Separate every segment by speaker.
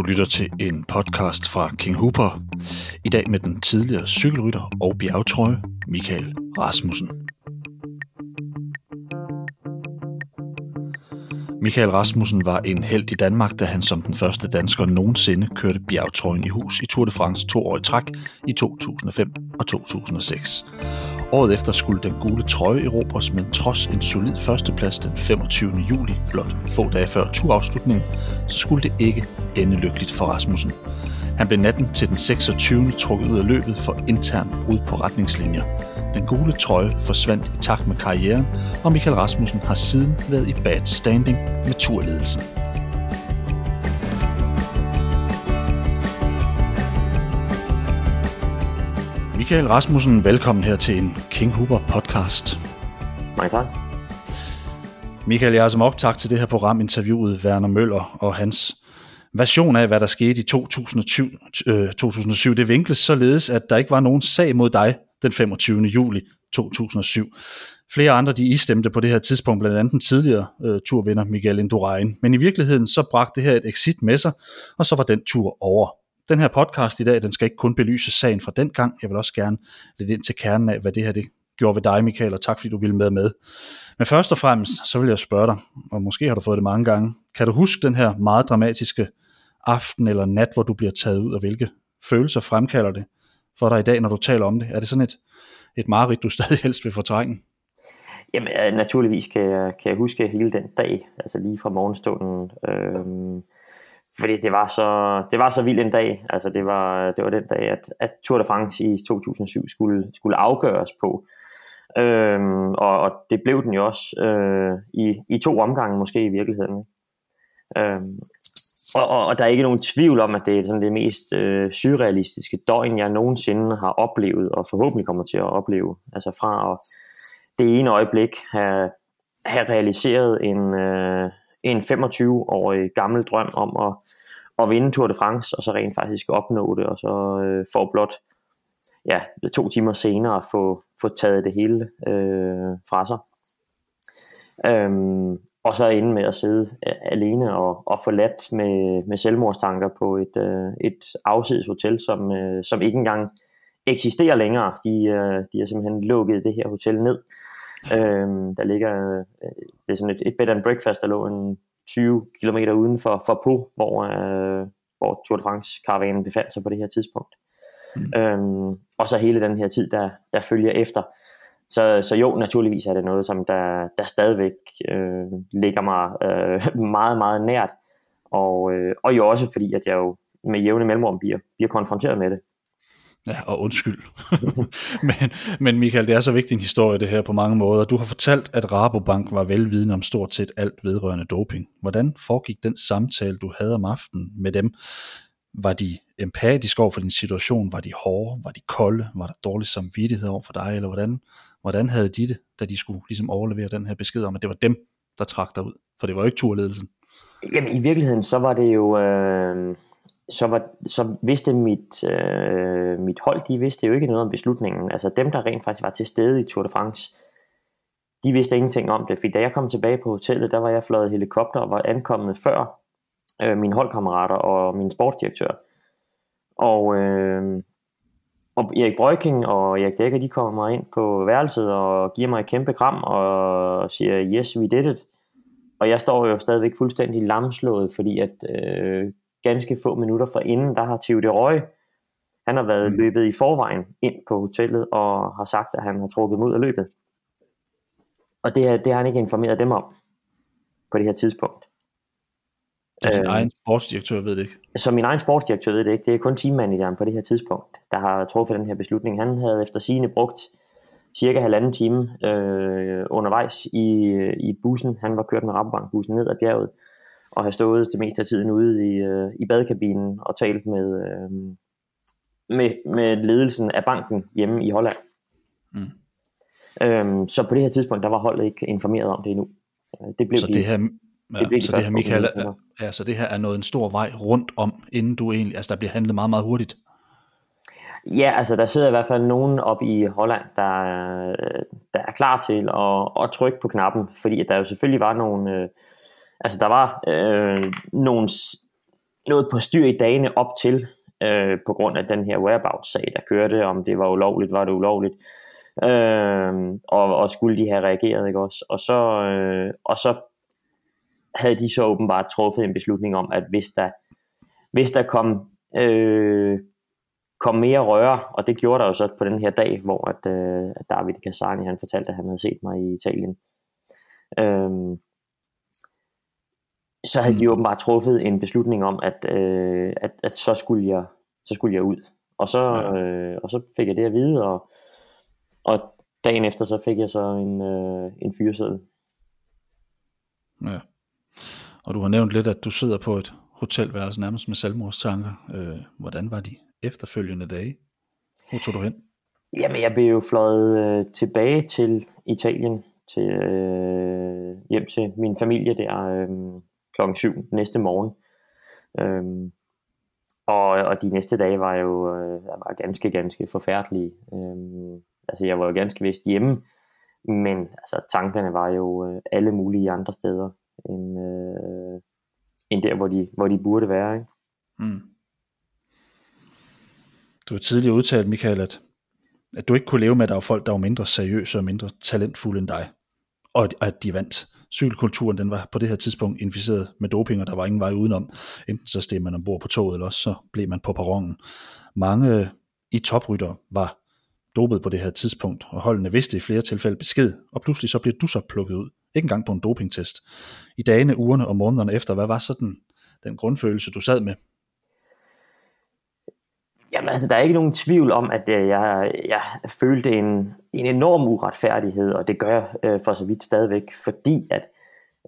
Speaker 1: Du lytter til en podcast fra King Hooper. I dag med den tidligere cykelrytter og bjergtrøje, Michael Rasmussen. Michael Rasmussen var en held i Danmark, da han som den første dansker nogensinde kørte bjergtrøjen i hus i Tour de France to år i træk i 2005 og 2006. Året efter skulle den gule trøje erobres, men trods en solid førsteplads den 25. juli, blot få dage før turafslutningen, så skulle det ikke ende lykkeligt for Rasmussen. Han blev natten til den 26. trukket ud af løbet for intern brud på retningslinjer. Den gule trøje forsvandt i takt med karrieren, og Michael Rasmussen har siden været i bad standing med turledelsen. Michael Rasmussen, velkommen her til en King Huber podcast.
Speaker 2: Mange tak.
Speaker 1: Michael, jeg har som optag til det her program interviewet Werner Møller og hans version af, hvad der skete i 2007. Øh, 2007. Det vinkles således, at der ikke var nogen sag mod dig den 25. juli 2007. Flere andre de istemte på det her tidspunkt, blandt andet den tidligere øh, turvinder Miguel Indurain. Men i virkeligheden så bragte det her et exit med sig, og så var den tur over. Den her podcast i dag, den skal ikke kun belyse sagen fra den gang. Jeg vil også gerne lidt ind til kernen af, hvad det her det gjorde ved dig, Michael, og tak fordi du ville med med. Men først og fremmest, så vil jeg spørge dig, og måske har du fået det mange gange, kan du huske den her meget dramatiske aften eller nat, hvor du bliver taget ud, og hvilke følelser fremkalder det for dig i dag, når du taler om det? Er det sådan et, et mareridt, du stadig helst vil fortrænge?
Speaker 2: Jamen, naturligvis kan jeg, kan jeg huske hele den dag, altså lige fra morgenstunden. Øh, fordi det var så det var så vild en dag. Altså det var det var den dag at, at Tour de France i 2007 skulle skulle afgøres på. Øhm, og, og det blev den jo også øh, i, i to omgange måske i virkeligheden. Øhm, og, og, og der er ikke nogen tvivl om, at det er sådan det mest øh, surrealistiske døgn, jeg nogensinde har oplevet, og forhåbentlig kommer til at opleve. Altså fra at det ene øjeblik have, have realiseret en, øh, en 25-årig gammel drøm om at, at vinde Tour de France, og så rent faktisk opnå det, og så øh, får blot ja, to timer senere få, få taget det hele øh, fra sig. Øhm, og så ende med at sidde alene og, og forladt med, med selvmordstanker på et, øh, et afsides hotel, som, øh, som ikke engang eksisterer længere. De, øh, de har simpelthen lukket det her hotel ned. Øhm, der ligger, øh, det er sådan et, et bed and breakfast, der lå en 20 km uden for, for Po, hvor, øh, hvor Tour de France-karavanen befandt sig på det her tidspunkt. Mm. Øhm, og så hele den her tid, der, der følger efter. Så, så jo, naturligvis er det noget, som der, der stadigvæk øh, ligger mig øh, meget, meget nært. Og, øh, og jo også fordi, at jeg jo med jævne mellemrum bliver, bliver konfronteret med det.
Speaker 1: Ja, og undskyld. men, men Michael, det er så vigtig en historie det her på mange måder. Du har fortalt, at Rabobank var velvidende om stort set alt vedrørende doping. Hvordan foregik den samtale, du havde om aftenen med dem? Var de empatiske over for din situation? Var de hårde? Var de kolde? Var der dårlig samvittighed over for dig? Eller hvordan, hvordan havde de det, da de skulle ligesom overlevere den her besked om, at det var dem, der trak dig ud? For det var jo ikke turledelsen.
Speaker 2: Jamen i virkeligheden, så var det jo... Øh så, var, så vidste mit, øh, mit hold, de vidste jo ikke noget om beslutningen. Altså dem, der rent faktisk var til stede i Tour de France, de vidste ingenting om det. Fordi da jeg kom tilbage på hotellet, der var jeg fløjet helikopter og var ankommet før øh, mine holdkammerater og min sportsdirektør. Og, øh, og Erik Brøking og Erik Dækker, de kommer ind på værelset og giver mig et kæmpe kram og siger, yes, we did it. Og jeg står jo stadigvæk fuldstændig lamslået, fordi at øh, ganske få minutter for inden, der har Theo de Røje, han har været mm. løbet i forvejen ind på hotellet og har sagt, at han har trukket mod af løbet. Og det, det har han ikke informeret dem om på det her tidspunkt.
Speaker 1: Så din øh, egen sportsdirektør ved det ikke?
Speaker 2: Så min egen sportsdirektør ved det ikke. Det er kun teammanageren på det her tidspunkt, der har truffet den her beslutning. Han havde efter sigende brugt cirka halvanden time øh, undervejs i, i bussen. Han var kørt med Rabobank-bussen ned ad bjerget og have stået det meste af tiden ude i, øh, i badekabinen og talt med, øh, med, med ledelsen af banken hjemme i Holland. Mm. Øhm, så på det her tidspunkt, der var holdet ikke informeret om det endnu.
Speaker 1: Øh, det blev så de, det her, ja, det blev så det her, Michael, er, ja, så det her er noget en stor vej rundt om, inden du egentlig, altså der bliver handlet meget, meget hurtigt.
Speaker 2: Ja, altså der sidder i hvert fald nogen op i Holland, der, der er klar til at, at trykke på knappen, fordi der jo selvfølgelig var nogle, øh, Altså der var øh, nogle, noget på styr i dagene op til, øh, på grund af den her whereabouts-sag, der kørte, om det var ulovligt, var det ulovligt, øh, og, og skulle de have reageret, ikke også? Og så, øh, og så havde de så åbenbart truffet en beslutning om, at hvis der, hvis der kom, øh, kom mere røre, og det gjorde der jo så på den her dag, hvor at, øh, David Casani, han fortalte, at han havde set mig i Italien. Øh, så havde de mm. åbenbart truffet en beslutning om, at, øh, at, at så, skulle jeg, så skulle jeg ud. Og så, ja. øh, og så fik jeg det at vide, og, og dagen efter så fik jeg så en, øh, en fyreseddel.
Speaker 1: Ja. Og du har nævnt lidt, at du sidder på et hotelværelse nærmest med selvmordstanker. Øh, hvordan var de efterfølgende dage? Hvor tog du hen?
Speaker 2: Jamen, jeg blev jo fløjet øh, tilbage til Italien, til, øh, hjem til min familie der øh, klokken 7 næste morgen. Øhm, og, og de næste dage var jo øh, var ganske, ganske forfærdelige. Øhm, altså, jeg var jo ganske vist hjemme, men altså, tankerne var jo øh, alle mulige andre steder end, øh, end der, hvor de, hvor de burde være. Ikke? Mm.
Speaker 1: Du har tidligere udtalt, Michael, at, at du ikke kunne leve med, at der var folk, der var mindre seriøse og mindre talentfulde end dig, og at de vandt. Cykelkulturen den var på det her tidspunkt inficeret med doping, og der var ingen vej udenom. Enten så steg man ombord på toget, eller også så blev man på perronen. Mange øh, i toprytter var dopet på det her tidspunkt, og holdene vidste i flere tilfælde besked, og pludselig så bliver du så plukket ud. Ikke engang på en dopingtest. I dagene, ugerne og månederne efter, hvad var så den, den grundfølelse, du sad med?
Speaker 2: Jamen altså, der er ikke nogen tvivl om, at øh, jeg, jeg følte en, en enorm uretfærdighed, og det gør jeg øh, for så vidt stadigvæk, fordi at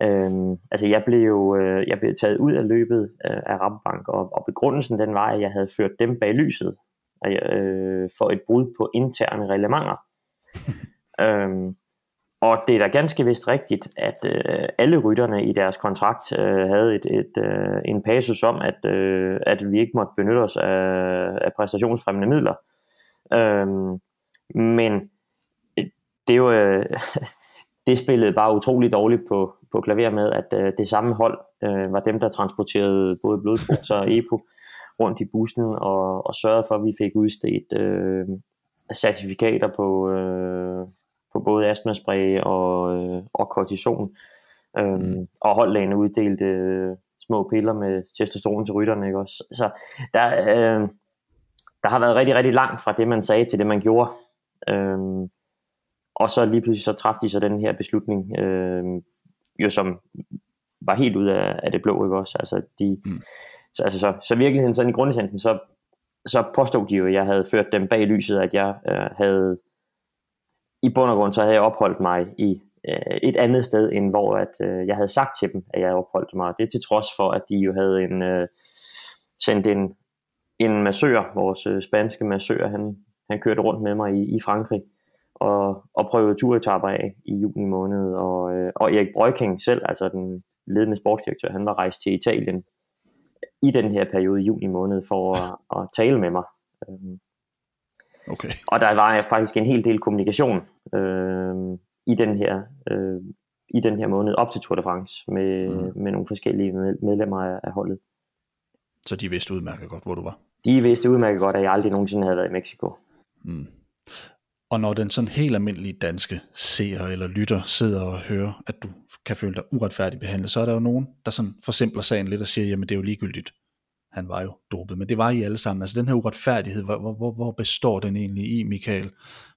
Speaker 2: øh, altså jeg blev jo øh, jeg blev taget ud af løbet øh, af Rabobank, og, og begrundelsen den var, at jeg havde ført dem bag lyset øh, for et brud på interne reglementer. øhm, og det er da ganske vist rigtigt, at øh, alle rytterne i deres kontrakt øh, havde et, et, øh, en passus om, at, øh, at vi ikke måtte benytte os af, af præstationsfremmende midler. Øhm, men øh, det, jo, øh, det spillede bare utrolig dårligt på, på klaver med, at øh, det samme hold øh, var dem, der transporterede både blodfrugts og EPO rundt i bussen og, og sørgede for, at vi fik udstedt øh, certifikater på, øh, på både astmaspray og, øh, og kortison. Øhm, mm. Og holdlægene uddelte øh, små piller med testosteron til rytterne. Ikke også? Så der, øh, der har været rigtig, rigtig langt fra det, man sagde til det, man gjorde. Øhm, og så lige pludselig så træffede de så den her beslutning, øh, jo som var helt ud af, af det blå, ikke også? Altså, de, mm. så, altså, så, så virkeligheden, sådan i grundessensen, så, så påstod de jo, at jeg havde ført dem bag lyset, at jeg øh, havde i bund og grund så havde jeg opholdt mig i øh, et andet sted, end hvor at, øh, jeg havde sagt til dem, at jeg opholdt mig. Det er til trods for, at de jo havde en, øh, sendt en, en massør, vores øh, spanske massør, han, han kørte rundt med mig i, i Frankrig og, og prøvede turetapper af i juni måned. Og, øh, og Erik Brøking selv, altså den ledende sportsdirektør, han var rejst til Italien i den her periode i juni måned for at, at tale med mig. Øh,
Speaker 1: Okay.
Speaker 2: Og der var faktisk en hel del kommunikation øh, i den her øh, i den her måned op til Tour de France med, mm. med nogle forskellige medlemmer af holdet.
Speaker 1: Så de vidste udmærket godt, hvor du var?
Speaker 2: De vidste udmærket godt, at jeg aldrig nogensinde havde været i Mexico.
Speaker 1: Mm. Og når den sådan helt almindelige danske seer eller lytter sidder og hører, at du kan føle dig uretfærdigt behandlet, så er der jo nogen, der sådan forsimpler sagen lidt og siger, jamen det er jo ligegyldigt han var jo dopet, men det var I alle sammen. Altså den her uretfærdighed, hvor, hvor, hvor består den egentlig i, Michael?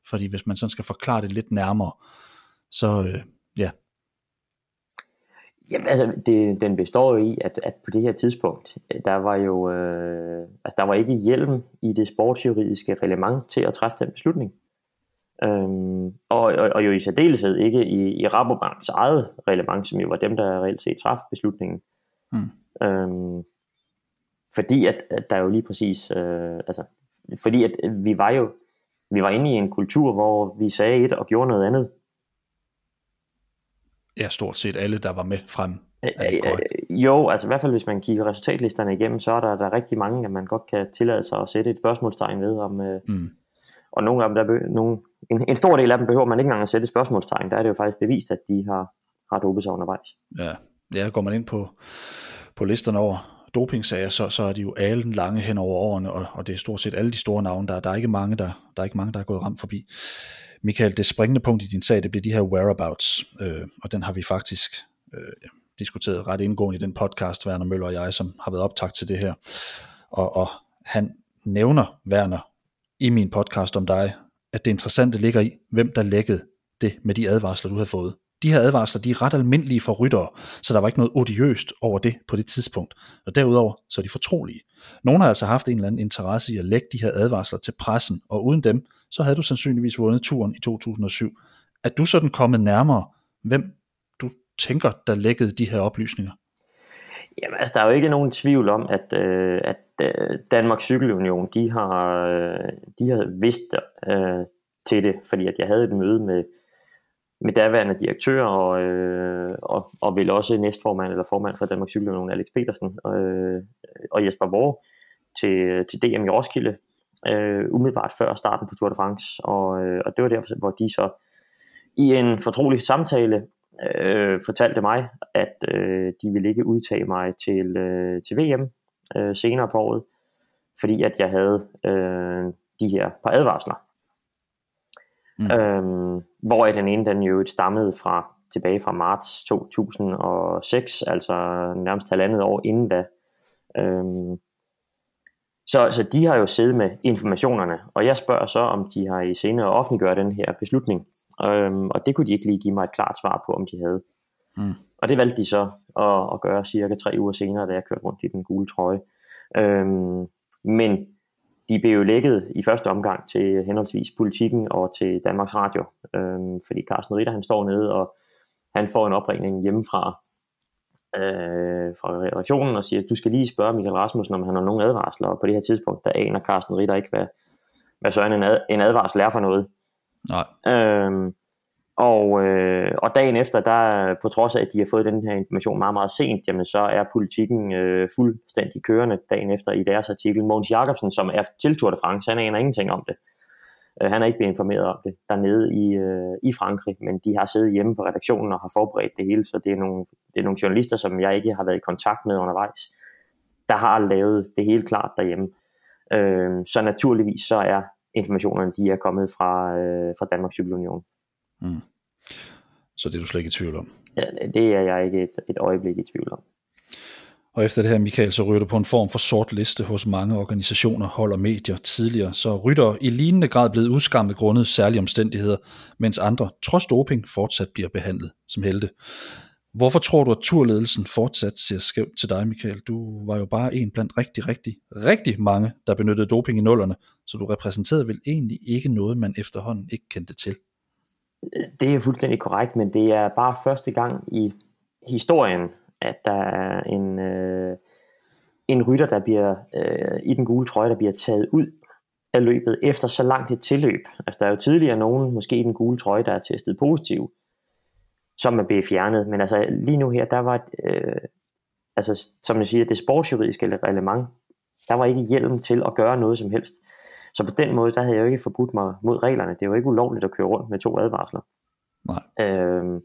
Speaker 1: Fordi hvis man sådan skal forklare det lidt nærmere, så øh, ja.
Speaker 2: Jamen altså, det, den består jo i, at, at på det her tidspunkt, der var jo, øh, altså der var ikke hjelm i det sportsjuridiske reglement til at træffe den beslutning. Øhm, og, og, og jo i særdeleshed ikke i, i Rabobanks eget reglement, som jo var dem, der reelt set træffede beslutningen. Mm. Øhm, fordi at, at der jo lige præcis, øh, altså, fordi at vi var jo, vi var inde i en kultur, hvor vi sagde et og gjorde noget andet.
Speaker 1: Ja, stort set alle, der var med frem.
Speaker 2: Øh, jo, altså i hvert fald hvis man kigger resultatlisterne igennem, så er der, der er rigtig mange, at man godt kan tillade sig at sætte et spørgsmålstegn ved, om, øh, mm. og nogle af dem, der nogle, en, en stor del af dem behøver man ikke engang at sætte et spørgsmålstegn. Der er det jo faktisk bevist, at de har, har dopet sig undervejs.
Speaker 1: Ja, ja går man ind på, på listerne over dopingsager, så, så er de jo alle lange hen over årene, og, og det er stort set alle de store navne, der, der er ikke mange, der, der er ikke mange, der er gået ramt forbi. Michael, det springende punkt i din sag, det bliver de her whereabouts, øh, og den har vi faktisk øh, diskuteret ret indgående i den podcast, Werner Møller og jeg, som har været optagt til det her. Og, og han nævner, Werner, i min podcast om dig, at det interessante ligger i, hvem der lækkede det med de advarsler, du havde fået. De her advarsler, de er ret almindelige for ryttere, så der var ikke noget odiøst over det på det tidspunkt. Og derudover, så er de fortrolige. Nogle har altså haft en eller anden interesse i at lægge de her advarsler til pressen, og uden dem, så havde du sandsynligvis vundet turen i 2007. Er du sådan kommet nærmere, hvem du tænker, der lækkede de her oplysninger?
Speaker 2: Jamen altså, der er jo ikke nogen tvivl om, at, øh, at øh, Danmarks Cykelunion, de har, øh, de har vidst øh, til det, fordi at jeg havde et møde med, med daværende direktør og, øh, og, og vel også næstformand eller formand for Danmarks Cykelunion, Alex Petersen øh, og Jesper Vore til, til DM i Roskilde, øh, umiddelbart før starten på Tour de France, og, øh, og det var derfor, hvor de så i en fortrolig samtale øh, fortalte mig, at øh, de ville ikke udtage mig til, øh, til VM øh, senere på året, fordi at jeg havde øh, de her par advarsler. Mm. Øhm, hvor den ene den jo stammede fra tilbage fra marts 2006, altså nærmest halvandet år inden da. Øhm, så, så de har jo siddet med informationerne, og jeg spørger så, om de har i senere offentliggør den her beslutning. Øhm, og det kunne de ikke lige give mig et klart svar på, om de havde. Mm. Og det valgte de så at, at gøre cirka tre uger senere, da jeg kørte rundt i den gule trøje. Øhm, men de blev jo lækket i første omgang til henholdsvis politikken og til Danmarks Radio, øhm, fordi Carsten Ritter han står nede, og han får en opringning hjemmefra øh, fra redaktionen og siger, du skal lige spørge Michael Rasmussen, om han har nogen advarsler, og på det her tidspunkt, der aner Carsten Ritter ikke, hvad, hvad så en, ad, en advarsel er for noget.
Speaker 1: Nej.
Speaker 2: Øhm, og, øh, og dagen efter, der på trods af, at de har fået den her information meget, meget sent, jamen så er politikken øh, fuldstændig kørende dagen efter i deres artikel. Mogens Jacobsen, som er til Tour de France, han aner ingenting om det. Øh, han er ikke blevet informeret om det dernede i, øh, i Frankrig, men de har siddet hjemme på redaktionen og har forberedt det hele, så det er, nogle, det er nogle journalister, som jeg ikke har været i kontakt med undervejs, der har lavet det hele klart derhjemme. Øh, så naturligvis så er informationerne, de er kommet fra, øh, fra Danmarks Cykelunion. Mm.
Speaker 1: Så det er du slet ikke i tvivl om?
Speaker 2: Ja, det er jeg ikke et, et øjeblik i tvivl om.
Speaker 1: Og efter det her, Michael, så ryger du på en form for sort liste hos mange organisationer, holder medier tidligere, så rytter i lignende grad blevet udskammet grundet særlige omstændigheder, mens andre, trods doping, fortsat bliver behandlet som helte. Hvorfor tror du, at turledelsen fortsat ser skævt til dig, Michael? Du var jo bare en blandt rigtig, rigtig, rigtig mange, der benyttede doping i nullerne, så du repræsenterede vel egentlig ikke noget, man efterhånden ikke kendte til?
Speaker 2: Det er fuldstændig korrekt, men det er bare første gang i historien, at der er en, øh, en rytter, der bliver øh, i den gule trøje, der bliver taget ud af løbet efter så langt et tilløb. Altså der er jo tidligere nogen, måske i den gule trøje, der er testet positiv, som er blevet fjernet. Men altså lige nu her, der var, øh, altså som jeg siger, det sportsjuridiske reglement, der var ikke hjelm til at gøre noget som helst. Så på den måde, der havde jeg jo ikke forbudt mig mod reglerne. Det var ikke ulovligt at køre rundt med to advarsler.
Speaker 1: Nej. Øhm,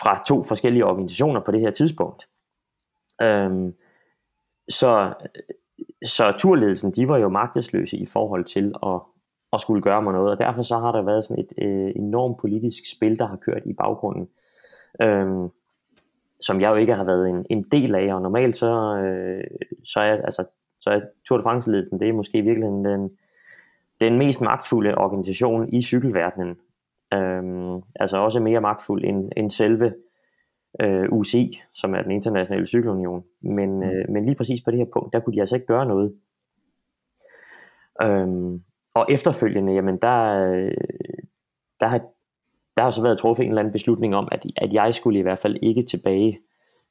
Speaker 2: fra to forskellige organisationer på det her tidspunkt. Øhm, så, så turledelsen, de var jo magtesløse i forhold til at, at skulle gøre mig noget, og derfor så har der været sådan et øh, enormt politisk spil, der har kørt i baggrunden, øhm, som jeg jo ikke har været en, en del af, og normalt så, øh, så er altså så Tour de France-ledelsen, det er måske virkelig den, den mest magtfulde organisation i cykelverdenen. Øhm, altså også mere magtfuld end, end selve øh, UCI, som er den internationale cykelunion. Men, mm. øh, men lige præcis på det her punkt, der kunne de altså ikke gøre noget. Øhm, og efterfølgende, jamen der, der, har, der har så været truffet en eller anden beslutning om, at, at jeg skulle i hvert fald ikke tilbage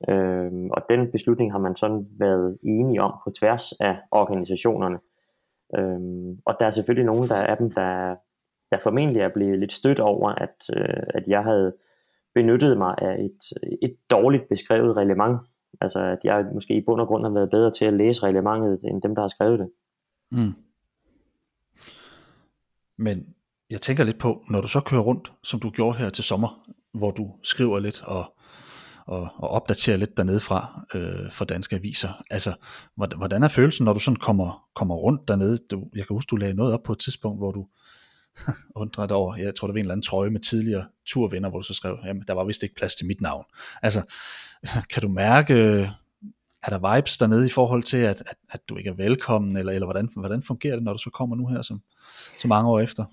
Speaker 2: Øhm, og den beslutning har man sådan været enige om på tværs af organisationerne. Øhm, og der er selvfølgelig nogen der af dem, der, der formentlig er blevet lidt stødt over, at, øh, at jeg havde benyttet mig af et, et dårligt beskrevet reglement. Altså at jeg måske i bund og grund har været bedre til at læse reglementet, end dem, der har skrevet det. Mm.
Speaker 1: Men jeg tænker lidt på, når du så kører rundt, som du gjorde her til sommer, hvor du skriver lidt og og, og opdatere lidt dernede fra øh, for danske aviser. Altså, hvordan er følelsen, når du sådan kommer, kommer rundt dernede? Du, jeg kan huske, du lagde noget op på et tidspunkt, hvor du undrede dig over, jeg tror, der var en eller anden trøje med tidligere turvenner, hvor du så skrev, jamen, der var vist ikke plads til mit navn. Altså, kan du mærke, er der vibes dernede i forhold til, at, at, at du ikke er velkommen, eller, eller hvordan, hvordan fungerer det, når du så kommer nu her, som, så mange år efter?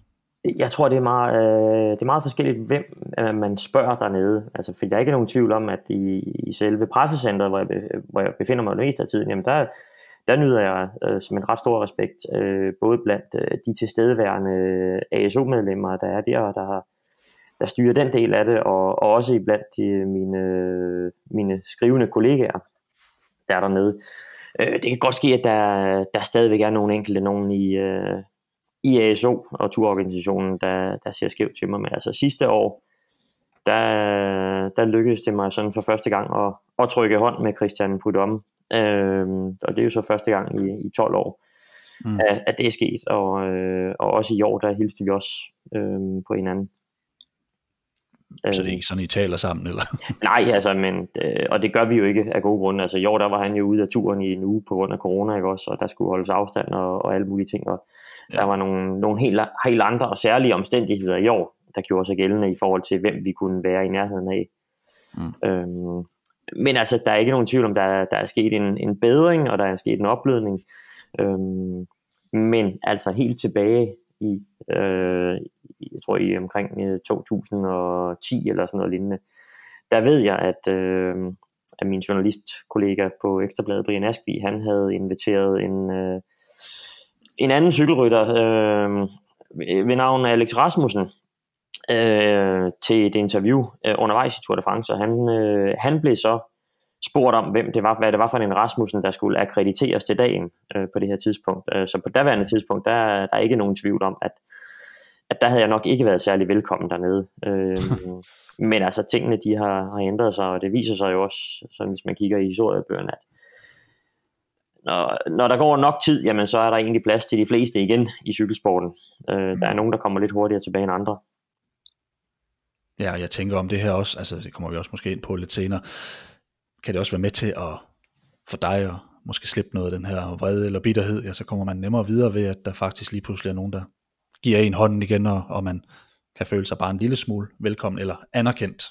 Speaker 2: Jeg tror, det er meget, øh, det er meget forskelligt, hvem øh, man spørger dernede. Altså, for der er ikke nogen tvivl om, at i, i selve pressecentret, hvor jeg, hvor jeg befinder mig det meste af tiden, jamen der, der nyder jeg øh, som en ret stor respekt, øh, både blandt øh, de tilstedeværende ASO-medlemmer, der er der, der, der styrer den del af det, og, og også blandt de, øh, mine, mine skrivende kollegaer, der er dernede. Øh, det kan godt ske, at der, der stadigvæk er nogle enkelte, nogen i, øh, i ASO og turorganisationen, der, der ser skævt til mig. Men altså sidste år, der, der lykkedes det mig sådan for første gang at, at trykke hånd med Christian Prudhomme. Øhm, og det er jo så første gang i, i 12 år, mm. at, at det er sket. Og, øh, og også i år, der hilste vi også øh, på hinanden.
Speaker 1: Så det er ikke sådan, I taler sammen, eller?
Speaker 2: Nej, altså, men, øh, og det gør vi jo ikke af gode grunde. Altså, i år, der var han jo ude af turen i en uge på grund af corona, ikke også? Og der skulle holdes afstand og, og alle mulige ting. Og ja. der var nogle, nogle helt, helt andre og særlige omstændigheder i år, der gjorde sig gældende i forhold til, hvem vi kunne være i nærheden af. Mm. Øhm, men altså, der er ikke nogen tvivl om, der, der er sket en, en bedring, og der er sket en opblødning. Øhm, men altså helt tilbage i, øh, jeg tror i omkring 2010 øh, eller sådan noget lignende, der ved jeg, at, øh, at min journalistkollega på Ekstrabladet, Brian Askby, han havde inviteret en, øh, en anden cykelrytter øh, ved navn Alex Rasmussen øh, til et interview øh, undervejs i Tour de France, og han, øh, han blev så spurgt om, hvem det var, hvad det var for en Rasmussen, der skulle akkrediteres til dagen øh, på det her tidspunkt. Øh, så på daværende tidspunkt, der, der er ikke nogen tvivl om, at, at der havde jeg nok ikke været særlig velkommen dernede. Øh, men altså, tingene de har, har ændret sig, og det viser sig jo også, sådan, hvis man kigger i historiebøgerne, at når, når der går nok tid, jamen, så er der egentlig plads til de fleste igen i cykelsporten. Øh, der er nogen, der kommer lidt hurtigere tilbage end andre.
Speaker 1: Ja, jeg tænker om det her også, altså det kommer vi også måske ind på lidt senere, kan det også være med til at for dig at måske slippe noget af den her vrede eller bitterhed, ja, så kommer man nemmere videre ved, at der faktisk lige pludselig er nogen, der giver en hånden igen, og, og man kan føle sig bare en lille smule velkommen eller anerkendt.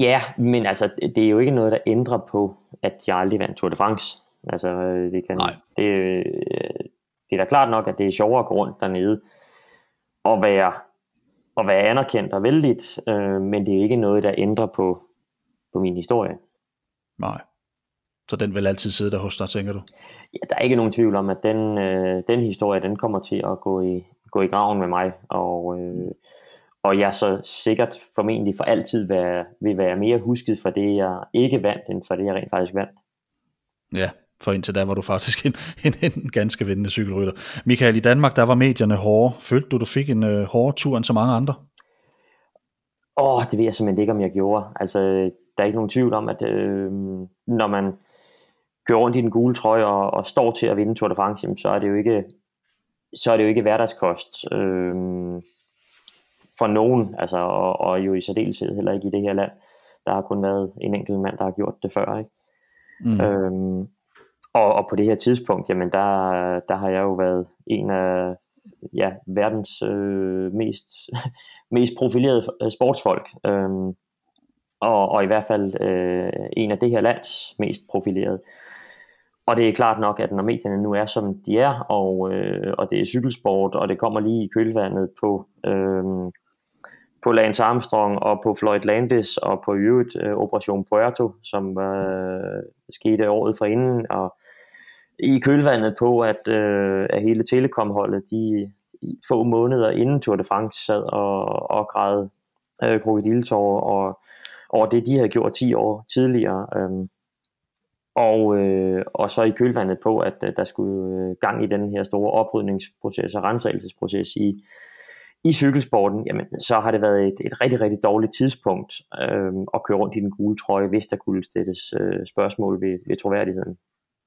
Speaker 2: Ja, men altså, det er jo ikke noget, der ændrer på, at jeg aldrig vandt Tour de France. Altså, det, kan, Nej. det, det er da klart nok, at det er sjovere at gå rundt dernede og være, og være anerkendt og vældigt, øh, men det er ikke noget, der ændrer på, på min historie.
Speaker 1: Nej. Så den vil altid sidde der hos dig, tænker du?
Speaker 2: Ja, der er ikke nogen tvivl om, at den, øh, den historie, den kommer til at gå i, gå i graven med mig, og, øh, og jeg så sikkert formentlig for altid være, vil være mere husket for det, jeg ikke vandt, end for det, jeg rent faktisk vandt.
Speaker 1: Ja, for indtil da var du faktisk en, en, en ganske vindende cykelrytter. Michael, i Danmark, der var medierne hårde. Følte du, du fik en øh, hårdere tur end så mange andre?
Speaker 2: Åh, oh, det ved jeg simpelthen ikke, om jeg gjorde. Altså, der er ikke nogen tvivl om, at øh, når man kører rundt i den gule trøje og, og står til at vinde Tour de France, så er det jo ikke, så er det jo ikke hverdagskost øh, for nogen, altså, og, og jo i særdeleshed heller ikke i det her land. Der har kun været en enkelt mand, der har gjort det før. Ikke? Mm. Øhm, og, og på det her tidspunkt, jamen der, der har jeg jo været en af ja, verdens øh, mest, mest profilerede sportsfolk. Øhm, og, og i hvert fald øh, en af det her lands mest profilerede. Og det er klart nok, at når medierne nu er, som de er, og, øh, og det er cykelsport, og det kommer lige i kølvandet på, øh, på Lance Armstrong og på Floyd Landis og på øvrigt øh, Operation Puerto, som øh, skete året forinden, og i kølvandet på, at, øh, at hele telekomholdet, de få måneder inden Tour de France sad og, og græd øh, krokodiltårer og over det, de havde gjort 10 år tidligere. Øh, og, øh, og så i kølvandet på, at øh, der skulle øh, gang i den her store oprydningsproces og rensagelsesproces i, i cykelsporten, jamen, så har det været et, et rigtig, rigtig dårligt tidspunkt øh, at køre rundt i den gule trøje, hvis der kunne stilles øh, spørgsmål ved, ved troværdigheden.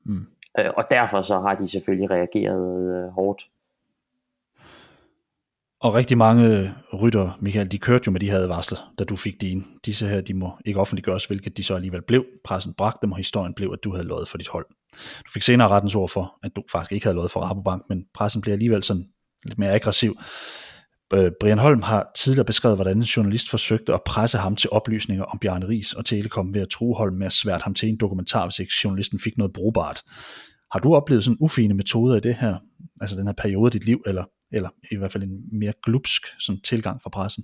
Speaker 2: Mm. Øh, og derfor så har de selvfølgelig reageret øh, hårdt.
Speaker 1: Og rigtig mange rytter, Michael, de kørte jo med de her advarsler, da du fik dine. Disse her, de må ikke offentliggøres, hvilket de så alligevel blev. Pressen bragte dem, og historien blev, at du havde lovet for dit hold. Du fik senere rettens ord for, at du faktisk ikke havde lovet for Rabobank, men pressen blev alligevel sådan lidt mere aggressiv. Øh, Brian Holm har tidligere beskrevet, hvordan en journalist forsøgte at presse ham til oplysninger om Bjarne Ries og Telekom ved at true Holm med at svært ham til en dokumentar, hvis ikke journalisten fik noget brugbart. Har du oplevet sådan ufine metoder i det her, altså den her periode af dit liv, eller, eller i hvert fald en mere glupsk sådan tilgang fra pressen?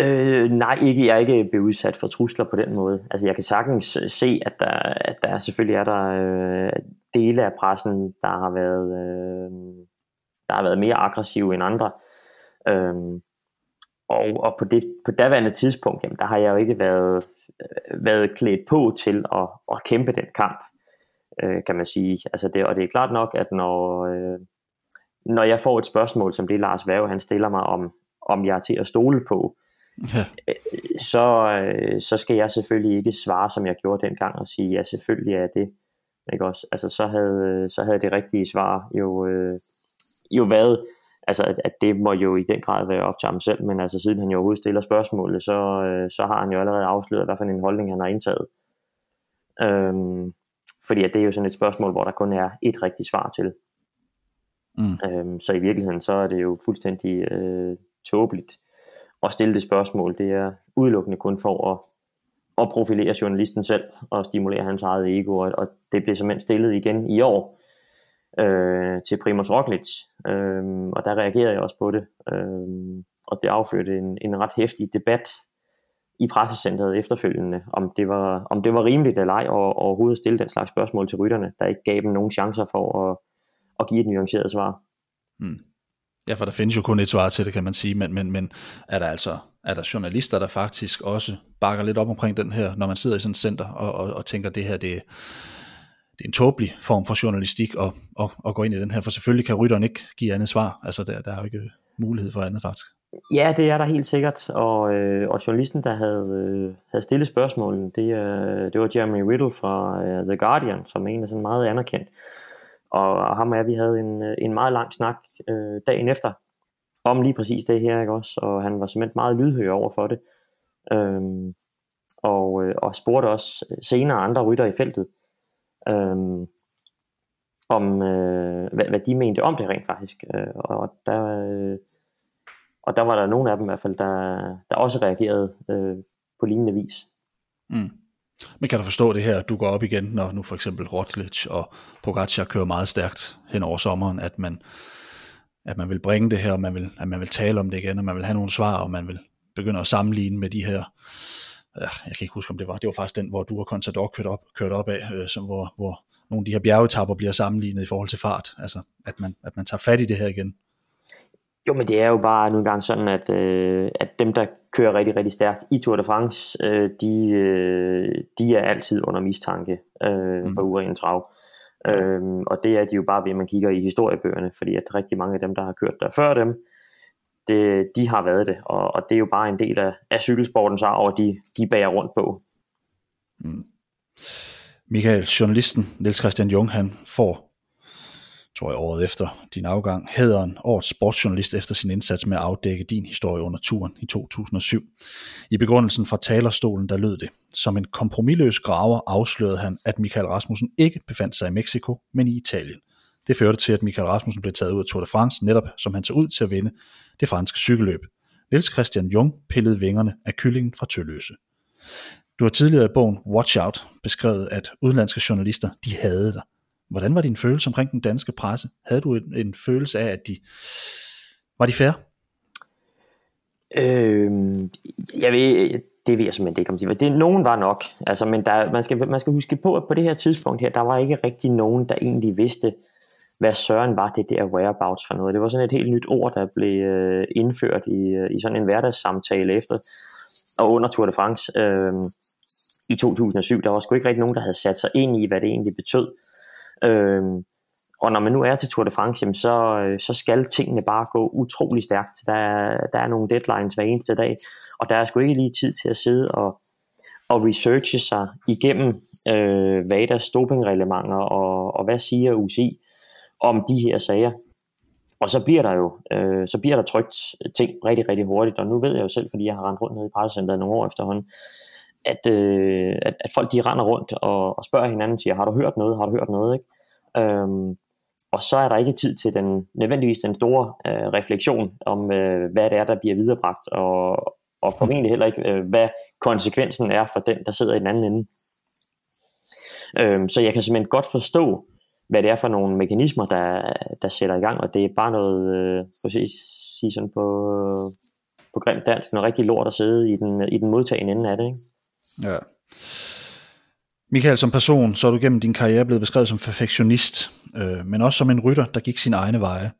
Speaker 2: Øh, nej, ikke. Jeg er ikke blevet udsat for trusler på den måde. Altså, jeg kan sagtens se, at der, at der selvfølgelig er der øh, dele af pressen, der har været, øh, der har været mere aggressive end andre. Øh, og, og på det på daværende tidspunkt, jamen, der har jeg jo ikke været, øh, været klædt på til at, at kæmpe den kamp øh, kan man sige. Altså det, og det er klart nok, at når, øh, når jeg får et spørgsmål, som det Lars Værge, han stiller mig om, om jeg er til at stole på, ja. øh, så, øh, så skal jeg selvfølgelig ikke svare, som jeg gjorde dengang, og sige, ja, selvfølgelig er det. Ikke også? Altså, så havde, så havde det rigtige svar jo, øh, jo været, altså, at, at det må jo i den grad være op til ham selv, men altså, siden han jo overhovedet stiller spørgsmålet, så, øh, så har han jo allerede afsløret, hvad for en holdning han har indtaget. Øhm, fordi at det er jo sådan et spørgsmål, hvor der kun er et rigtigt svar til. Mm. Øhm, så i virkeligheden, så er det jo fuldstændig øh, tåbeligt at stille det spørgsmål. Det er udelukkende kun for at, at profilere journalisten selv og stimulere hans eget ego, og, og det bliver simpelthen stillet igen i år øh, til Primoz Roglic, øh, og der reagerede jeg også på det, øh, og det afførte en, en ret hæftig debat i pressecentret efterfølgende, om det var, om det var rimeligt eller ej, og overhovedet stille den slags spørgsmål til rytterne, der ikke gav dem nogen chancer for at, at give et nuanceret svar.
Speaker 1: Mm. Ja, for der findes jo kun et svar til det, kan man sige, men, men, men er der altså er der journalister, der faktisk også bakker lidt op omkring den her, når man sidder i sådan et center og, og, og tænker, det her det, det er en tåbelig form for journalistik at, at, at gå ind i den her, for selvfølgelig kan rytteren ikke give andet svar, altså der, der er jo ikke mulighed for andet faktisk.
Speaker 2: Ja, det er der helt sikkert, og, øh, og journalisten, der havde, øh, havde stillet spørgsmålet, det, øh, det var Jeremy Riddle fra øh, The Guardian, som er en af sådan meget anerkendt. Og, og ham og jeg, vi havde en, øh, en meget lang snak øh, dagen efter, om lige præcis det her, ikke også? Og han var simpelthen meget lydhør over for det. Øhm, og, øh, og spurgte også senere andre rytter i feltet, øhm, om øh, hvad, hvad de mente om det rent faktisk. Øh, og der... Øh, og der var der nogle af dem i hvert fald, der, der også reagerede øh, på lignende vis.
Speaker 1: Mm. Men kan du forstå det her, at du går op igen, når nu for eksempel Roglic og Pogacar kører meget stærkt hen over sommeren, at man, at man vil bringe det her, og man vil, at man vil tale om det igen, og man vil have nogle svar, og man vil begynde at sammenligne med de her, jeg kan ikke huske om det var, det var faktisk den, hvor du og Contador kørt op, kørt op af, øh, som, hvor, hvor nogle af de her bjergetapper bliver sammenlignet i forhold til fart, altså at man, at man tager fat i det her igen.
Speaker 2: Jo, men det er jo bare nogle gange sådan, at, øh, at dem, der kører rigtig, rigtig stærkt i Tour de France, øh, de, øh, de er altid under mistanke øh, mm. for uren trav. Øh, og det er de jo bare ved, at man kigger i historiebøgerne, fordi at rigtig mange af dem, der har kørt der før dem, det, de har været det, og, og det er jo bare en del af, af cykelsportens arv, og de, de bærer rundt på.
Speaker 1: Mm. Michael, journalisten Niels Christian Jung, han får tror jeg året efter din afgang, hederen årets sportsjournalist efter sin indsats med at afdække din historie under turen i 2007. I begrundelsen fra talerstolen, der lød det, som en kompromilløs graver afslørede han, at Michael Rasmussen ikke befandt sig i Mexico, men i Italien. Det førte til, at Michael Rasmussen blev taget ud af Tour de France, netop som han så ud til at vinde det franske cykelløb. Niels Christian Jung pillede vingerne af kyllingen fra Tølløse. Du har tidligere i bogen Watch Out beskrevet, at udenlandske journalister, de havde dig. Hvordan var din følelse omkring den danske presse? Havde du en, en følelse af, at de var de fair?
Speaker 2: Øh, jeg ved, det ved jeg simpelthen ikke, om de var. Det, nogen var nok, altså, men der, man, skal, man skal huske på, at på det her tidspunkt her, der var ikke rigtig nogen, der egentlig vidste, hvad søren var det der whereabouts for noget. Det var sådan et helt nyt ord, der blev øh, indført i, øh, i sådan en hverdagssamtale efter og under Tour de France øh, i 2007. Der var sgu ikke rigtig nogen, der havde sat sig ind i, hvad det egentlig betød. Øh, og når man nu er til Tour de France, jamen, så, øh, så skal tingene bare gå utrolig stærkt. Der er, der er nogle deadlines hver eneste dag, og der er sgu ikke lige tid til at sidde og, og researche sig igennem øh, VADAs dopingreglementer, og, og hvad siger UCI om de her sager. og så bliver der jo øh, så bliver der trygt ting rigtig, rigtig hurtigt, og nu ved jeg jo selv, fordi jeg har rendt rundt nede i pressecenteret nogle år efterhånden, at, øh, at, at folk de render rundt og, og spørger hinanden, siger, har du hørt noget, har du hørt noget, ikke? Øhm, og så er der ikke tid til den nødvendigvis den store øh, refleksion om, øh, hvad det er, der bliver viderebragt, og, og formentlig heller ikke, øh, hvad konsekvensen er for den, der sidder i den anden ende. Øhm, så jeg kan simpelthen godt forstå, hvad det er for nogle mekanismer, der, der sætter i gang, og det er bare noget, øh, skal sige sådan på, på grimt dansk, noget rigtig lort at sidde i den, i den modtagende ende af det, ikke?
Speaker 1: Ja. Michael, som person, så er du gennem din karriere blevet beskrevet som perfektionist, øh, men også som en rytter, der gik sine egne veje.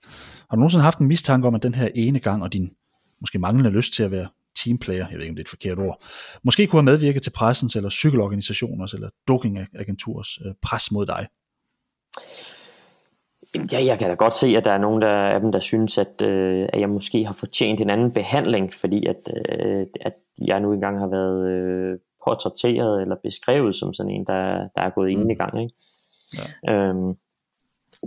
Speaker 1: Har du nogensinde haft en mistanke om, at den her ene gang, og din måske manglende lyst til at være teamplayer, jeg ved ikke om det er et forkert ord, måske kunne have medvirket til pressens eller cykelorganisationers eller dopingagenturs øh, pres mod dig?
Speaker 2: Ja, jeg kan da godt se, at der er nogen der, af dem, der synes, at, øh, at jeg måske har fortjent en anden behandling, fordi at, øh, at jeg nu engang har været øh, portrætteret eller beskrevet som sådan en, der, der er gået mm. ind i gang. Ikke? Ja. Øhm,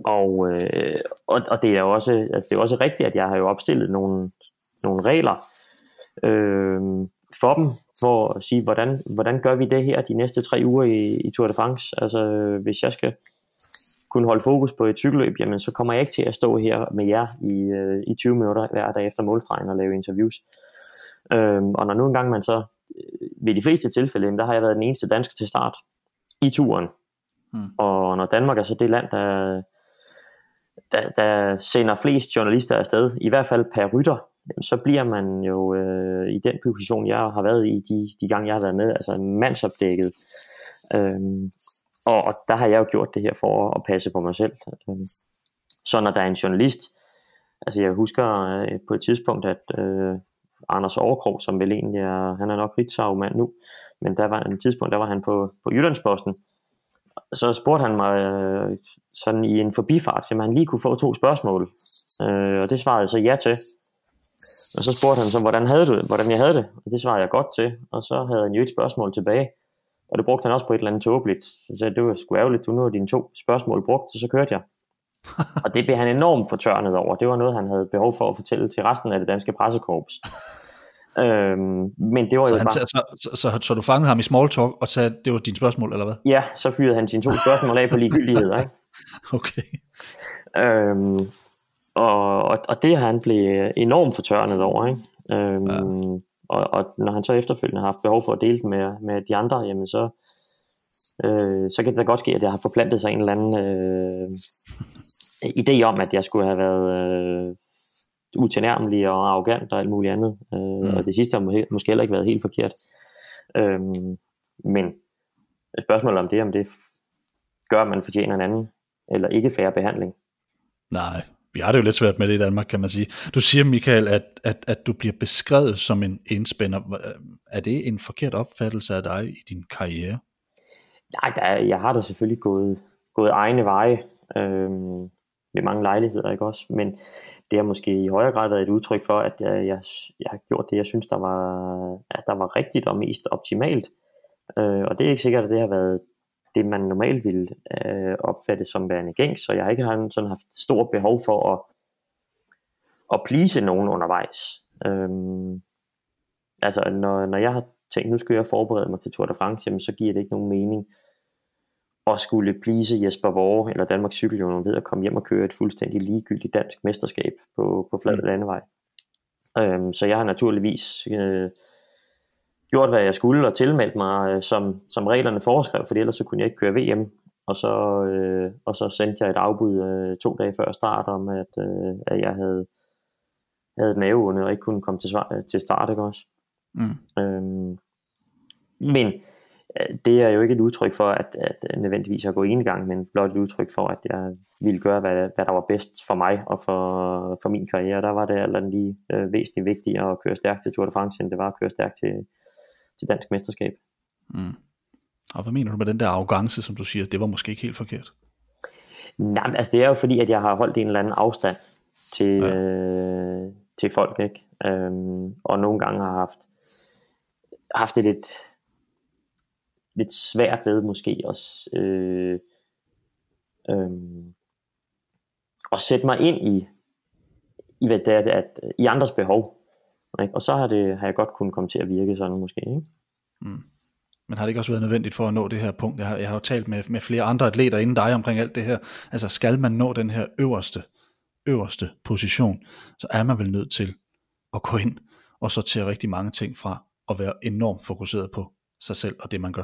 Speaker 2: og, øh, og, og det er også, altså det er også rigtigt, at jeg har jo opstillet nogle, nogle regler øh, for dem, for at sige, hvordan, hvordan gør vi det her de næste tre uger i, i Tour de France? Altså, hvis jeg skal kunne holde fokus på et cykelløb, jamen så kommer jeg ikke til at stå her med jer i, øh, i 20 minutter hver dag efter målstregen og lave interviews. Øhm, og når nu engang man så, øh, ved de fleste tilfælde, der har jeg været den eneste danske til start i turen. Hmm. Og når Danmark er så det land, der, der, der sender flest journalister afsted, i hvert fald per rytter, så bliver man jo øh, i den position, jeg har været i de, de gange, jeg har været med, altså mandsopdækket. Øhm, og, og der har jeg jo gjort det her for at passe på mig selv. Øhm, så når der er en journalist, altså jeg husker øh, på et tidspunkt, at øh, Anders Overkrog, som vel egentlig er, han er nok Ritzau-mand nu, men der var en tidspunkt, der var han på, på Jyllandsposten, så spurgte han mig øh, sådan i en forbifart, om han lige kunne få to spørgsmål, øh, og det svarede jeg så ja til. Og så spurgte han så, hvordan, havde du, hvordan jeg havde det, og det svarede jeg godt til, og så havde han jo et spørgsmål tilbage, og det brugte han også på et eller andet tåbeligt. Så sagde, det var sgu ærgerligt, du nu har dine to spørgsmål brugt, så så kørte jeg. og det blev han enormt fortørnet over. Det var noget, han havde behov for at fortælle til resten af det danske pressekorps. Øhm, men det var
Speaker 1: så
Speaker 2: jo
Speaker 1: han,
Speaker 2: bare...
Speaker 1: Så, så, så, så, du fangede ham i small talk, og sagde, det var dine spørgsmål, eller hvad?
Speaker 2: Ja, så fyrede han sine to spørgsmål af på ligegyldighed, ikke?
Speaker 1: Okay.
Speaker 2: Øhm, og, og, og det har han blevet enormt fortørnet over, ikke? Øhm, ja. Og, og når han så efterfølgende har haft behov for at dele det med, med de andre, jamen så, øh, så kan det da godt ske, at jeg har forplantet sig en eller anden øh, idé om, at jeg skulle have været øh, utilnærmelig og arrogant og alt muligt andet. Øh, mm. Og det sidste har måske heller ikke været helt forkert. Øh, men spørgsmålet om det, om det gør, at man fortjener en anden, eller ikke færre behandling.
Speaker 1: Nej, vi har det jo lidt svært med det i Danmark, kan man sige. Du siger, Michael, at, at, at du bliver beskrevet som en indspænder. Er det en forkert opfattelse af dig i din karriere?
Speaker 2: Nej, der, jeg har da selvfølgelig gået, gået egne veje øh, ved mange lejligheder, ikke også? Men det har måske i højere grad været et udtryk for, at jeg, jeg, jeg har gjort det, jeg synes, der var, at der var rigtigt og mest optimalt. Øh, og det er ikke sikkert, at det har været det, man normalt ville øh, opfatte som værende gængs, så jeg har ikke sådan haft stort behov for at, at plise nogen undervejs. Øhm, altså, når, når jeg har tænkt, nu skal jeg forberede mig til Tour de France, jamen, så giver det ikke nogen mening at skulle plise Jesper Vore eller Danmarks Cykelunion ved at komme hjem og køre et fuldstændig ligegyldigt dansk mesterskab på, på flad mm. landevej. Øhm, så jeg har naturligvis øh, gjort, hvad jeg skulle, og tilmeldt mig, øh, som, som reglerne foreskrev, for ellers så kunne jeg ikke køre VM. Og så, øh, og så sendte jeg et afbud øh, to dage før start om, at, øh, at jeg havde, havde et og ikke kunne komme til, svar, til start. Ikke også? Mm. Øhm, men øh, det er jo ikke et udtryk for, at, at nødvendigvis at gå en gang, men blot et udtryk for, at jeg ville gøre, hvad, hvad der var bedst for mig og for, for min karriere. Der var det alt lige øh, væsentligt vigtigere at køre stærkt til Tour de France, end det var at køre stærkt til, til dansk mesterskab. Mm.
Speaker 1: Og hvad mener du med den der arrogance, som du siger, det var måske ikke helt forkert?
Speaker 2: Nej, altså det er jo fordi, at jeg har holdt en eller anden afstand til, ja. øh, til folk, ikke? Øhm, og nogle gange har haft, haft det lidt, lidt svært ved måske også øh, øh, at sætte mig ind i i, hvad det er, at, i andres behov. Ikke? Og så har, det, har jeg godt kunnet komme til at virke sådan måske. Ikke? Mm.
Speaker 1: Men har det ikke også været nødvendigt for at nå det her punkt? Jeg har, jeg har jo talt med, med flere andre atleter inden dig omkring alt det her. Altså skal man nå den her øverste, øverste position, så er man vel nødt til at gå ind og sortere rigtig mange ting fra og være enormt fokuseret på sig selv og det man gør.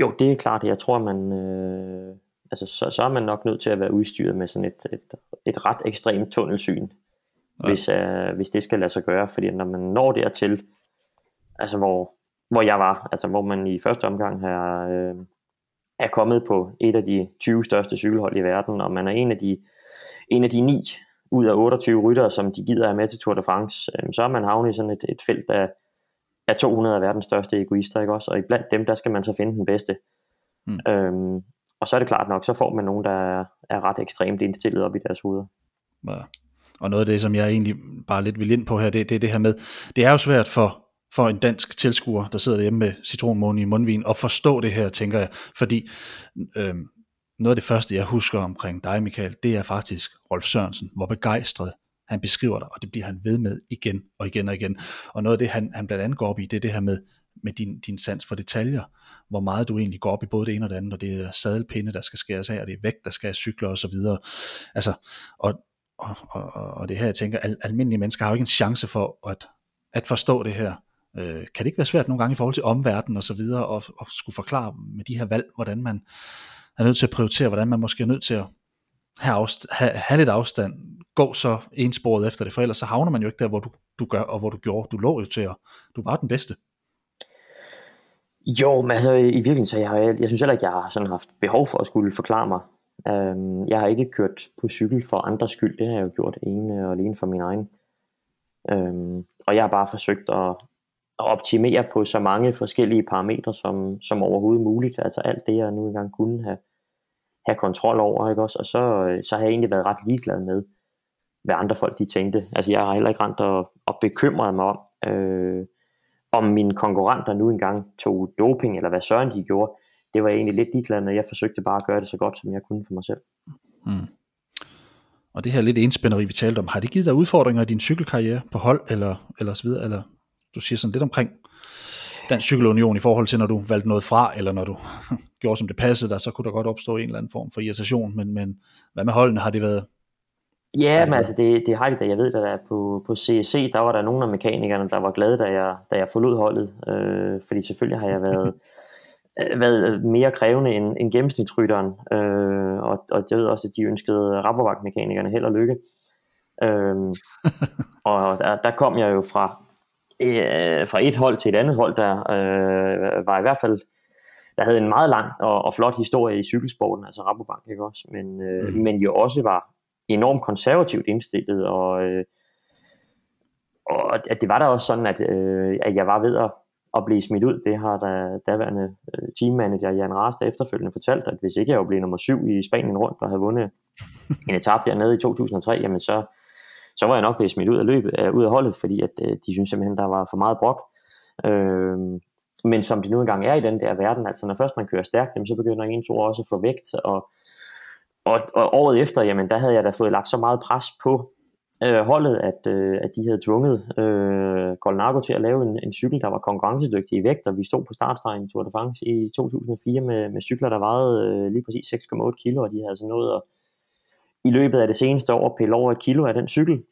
Speaker 2: Jo, det er klart. Jeg tror, man, øh, altså, så, så er man nok nødt til at være udstyret med sådan et, et, et ret ekstremt tunnelsyn, ja. hvis, øh, hvis det skal lade sig gøre. Fordi når man når dertil, altså hvor, hvor jeg var, altså hvor man i første omgang har, øh, er kommet på et af de 20 største cykelhold i verden, og man er en af de, en af de ni ud af 28 ryttere, som de gider have med til Tour de France, øh, så er man havnet i sådan et, et felt af, af 200 af verdens største egoister, ikke også? Og iblandt dem, der skal man så finde den bedste. Mm. Øhm, og så er det klart nok, så får man nogen, der er, er ret ekstremt indstillet op i deres hoveder.
Speaker 1: Ja. Og noget af det, som jeg egentlig bare lidt vil ind på her, det, det er det her med, det er jo svært for, for en dansk tilskuer, der sidder hjemme med citronmåne i mundvin, at forstå det her, tænker jeg. Fordi øh, noget af det første, jeg husker omkring dig, Michael, det er faktisk Rolf Sørensen, hvor begejstret han beskriver dig, og det bliver han ved med igen og igen og igen. Og noget af det, han, han blandt andet går op i, det er det her med, med din, din sans for detaljer, hvor meget du egentlig går op i både det ene og det andet, og det er sadelpinde, der skal skæres af, og det er vægt, der skal have cykler og så videre. Altså, og, og, og, og det her, jeg tænker, al, almindelige mennesker har jo ikke en chance for at, at forstå det her. Øh, kan det ikke være svært nogle gange i forhold til omverdenen og så videre, og, og skulle forklare med de her valg, hvordan man er nødt til at prioritere, hvordan man måske er nødt til at have, afst- have, have lidt afstand, gå så ensporet efter det, for ellers så havner man jo ikke der, hvor du, du gør, og hvor du gjorde. Du lå jo til at, du var den bedste.
Speaker 2: Jo, men altså i virkeligheden, så jeg, har, jeg synes heller ikke, jeg har sådan haft behov for at skulle forklare mig. Øhm, jeg har ikke kørt på cykel for andres skyld, det har jeg jo gjort ene og alene for min egen. Øhm, og jeg har bare forsøgt at, at optimere på så mange forskellige parametre som, som overhovedet muligt. Altså alt det, jeg nu engang kunne have, have kontrol over, ikke også? Og så, øh, så har jeg egentlig været ret ligeglad med, hvad andre folk de tænkte. Altså jeg har heller ikke rent og, og bekymret mig om, øh, om mine konkurrenter nu engang tog doping, eller hvad søren de gjorde. Det var jeg egentlig lidt ligeglad med. Jeg forsøgte bare at gøre det så godt, som jeg kunne for mig selv. Mm.
Speaker 1: Og det her lidt enspænderi, vi talte om, har det givet dig udfordringer i din cykelkarriere på hold, eller, eller så videre, eller du siger sådan lidt omkring Dansk Cykelunion i forhold til, når du valgte noget fra, eller når du gjorde, som det passede dig, så kunne der godt opstå en eller anden form for irritation, men, men hvad med holdene, har det været
Speaker 2: Ja, men altså det, det har de da. Jeg ved der på, på CSC, der var der nogle af mekanikerne, der var glade, da jeg, da jeg forlod holdet. Øh, fordi selvfølgelig har jeg været, været mere krævende end, end gennemsnitsrytteren. Øh, og, og jeg ved også, at de ønskede Rabobank-mekanikerne held og lykke. Øh, og der, der kom jeg jo fra, øh, fra et hold til et andet hold, der øh, var i hvert fald der havde en meget lang og, og flot historie i cykelsporten, altså Rabobank, ikke også? Men, øh, mm. men jo også var enormt konservativt indstillet, og, øh, og at det var da også sådan, at, øh, at jeg var ved at, at blive smidt ud. Det har der daværende øh, teammanager Jan Raste efterfølgende fortalt, at hvis ikke jeg var blevet nummer syv i Spanien rundt og havde vundet en etape dernede i 2003, jamen så, så var jeg nok blevet smidt ud af løbet, øh, ud af holdet, fordi at, øh, de synes simpelthen, der var for meget brok. Øh, men som det nu engang er i den der verden, altså når først man kører stærkt, jamen, så begynder ens ord også at få vægt, og og, og året efter, jamen der havde jeg da fået lagt så meget pres på øh, holdet, at, øh, at de havde tvunget øh, Colnago til at lave en, en cykel, der var konkurrencedygtig i vægt, og vi stod på startstregen i Tour de France i 2004 med, med cykler, der vejede øh, lige præcis 6,8 kilo, og de havde altså nået at i løbet af det seneste år pille over et kilo af den cykel.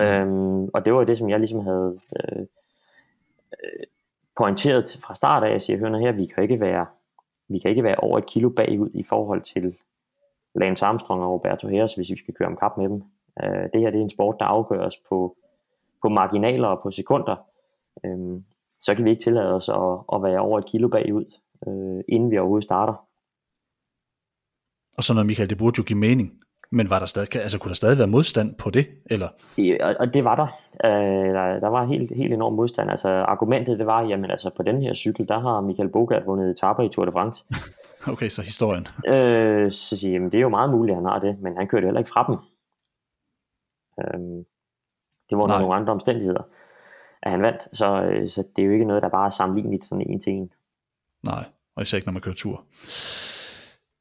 Speaker 2: Øhm, og det var det, som jeg ligesom havde øh, øh pointeret fra start af. Jeg siger, hør her, vi kan ikke være vi kan ikke være over et kilo bagud i forhold til Lance Armstrong og Roberto Heres, hvis vi skal køre om kap med dem. Øh, det her det er en sport, der afgøres på, på marginaler og på sekunder. Øh, så kan vi ikke tillade os at, at være over et kilo bagud, øh, inden vi overhovedet starter.
Speaker 1: Og så noget, Michael, det burde jo give mening. Men var der stadig, altså, kunne der stadig være modstand på det? Eller?
Speaker 2: Ja, og, det var der. Øh, der. Der var helt, helt enorm modstand. Altså, argumentet det var, jamen altså på den her cykel, der har Michael Bogart vundet etaper i Tour de France.
Speaker 1: Okay, så historien.
Speaker 2: øh, så siger jeg, det er jo meget muligt, at han har det, men han kørte heller ikke fra dem. Øh, det var nogle andre omstændigheder, at han vandt, så, øh, så det er jo ikke noget, der bare er sammenlignet sådan en til en.
Speaker 1: Nej, og især ikke når man kører tur.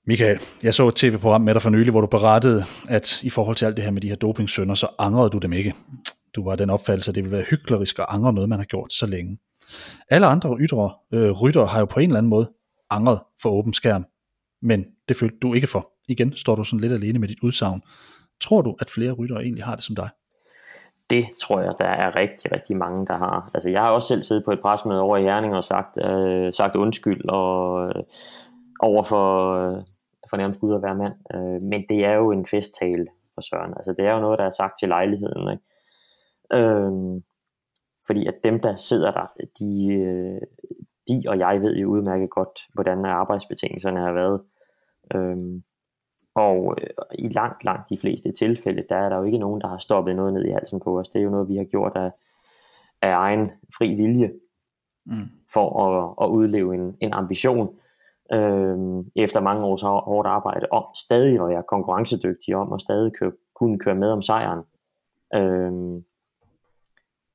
Speaker 1: Michael, jeg så et tv-program med dig for nylig, hvor du berettede, at i forhold til alt det her med de her dopingsønder, så angrede du dem ikke. Du var den opfattelse, at det ville være hyklerisk at angre noget, man har gjort så længe. Alle andre ytre, øh, rytter har jo på en eller anden måde angret for åben skærm, men det følte du ikke for. Igen står du sådan lidt alene med dit udsagn. Tror du, at flere ryttere egentlig har det som dig?
Speaker 2: Det tror jeg, der er rigtig, rigtig mange, der har. Altså, jeg har også selv siddet på et presmøde over i Herning og sagt, øh, sagt undskyld og øh, over for, øh, for nærmest Gud at være mand. Øh, men det er jo en festtale for Søren. Altså, det er jo noget, der er sagt til lejligheden. Ikke? Øh, fordi at dem, der sidder der, de, øh, de og jeg ved jo udmærket godt, hvordan arbejdsbetingelserne har været. Øh, og øh, i langt, langt de fleste tilfælde, der er der jo ikke nogen, der har stoppet noget ned i halsen på os. Det er jo noget, vi har gjort af, af egen fri vilje mm. for at, at udleve en, en ambition øh, efter mange års hårdt arbejde om stadig at være konkurrencedygtig om og stadig køre, kunne køre med om sejren. Øh,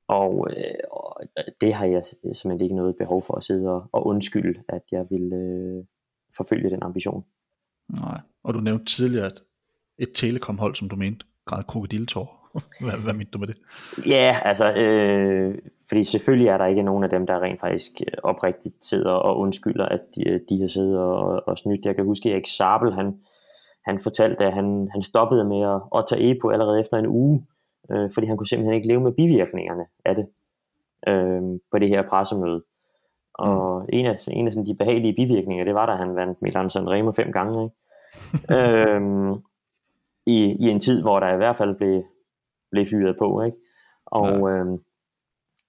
Speaker 2: og, øh, og det har jeg simpelthen ikke noget behov for at sidde og, og undskylde, at jeg vil øh, forfølge den ambition.
Speaker 1: Nej, og du nævnte tidligere, at et telekomhold, som du mente, græd krokodiltår. hvad, hvad mente du med det?
Speaker 2: Ja, altså, øh, fordi selvfølgelig er der ikke nogen af dem, der rent faktisk øh, oprigtigt sidder og undskylder, at de, øh, de har siddet og, og snydt. Jeg kan huske, at Erik Sabel, han, han fortalte, at han, han stoppede med at, at tage EPO allerede efter en uge, øh, fordi han kunne simpelthen ikke leve med bivirkningerne af det øh, på det her pressemøde. Og mm. en af, en af sådan de behagelige bivirkninger, det var, da han vandt Milan Sanremo fem gange. Ikke? øhm, i, I en tid, hvor der i hvert fald blev, blev fyret på. Ikke? Og, ja. øhm,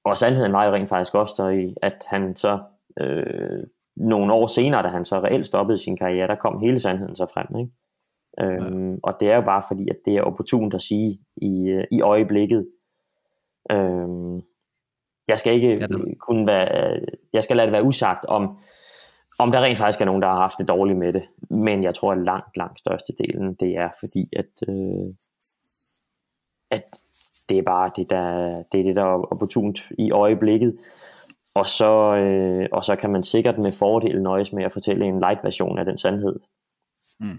Speaker 2: og sandheden var jo rent faktisk også, der i, at han så øh, nogle år senere, da han så reelt stoppede sin karriere, der kom hele sandheden så frem. Ikke? Øhm, ja. Og det er jo bare fordi, at det er opportunt at sige i, øh, i øjeblikket. Øhm, jeg skal ikke ja, kunne være, jeg skal lade det være usagt om, om der rent faktisk er nogen, der har haft det dårligt med det. Men jeg tror, at langt, langt største delen, det er fordi, at, øh, at det er bare det, der, det, er det, der er opportunt i øjeblikket. Og så, øh, og så kan man sikkert med fordel nøjes med at fortælle en light version af den sandhed. Mm.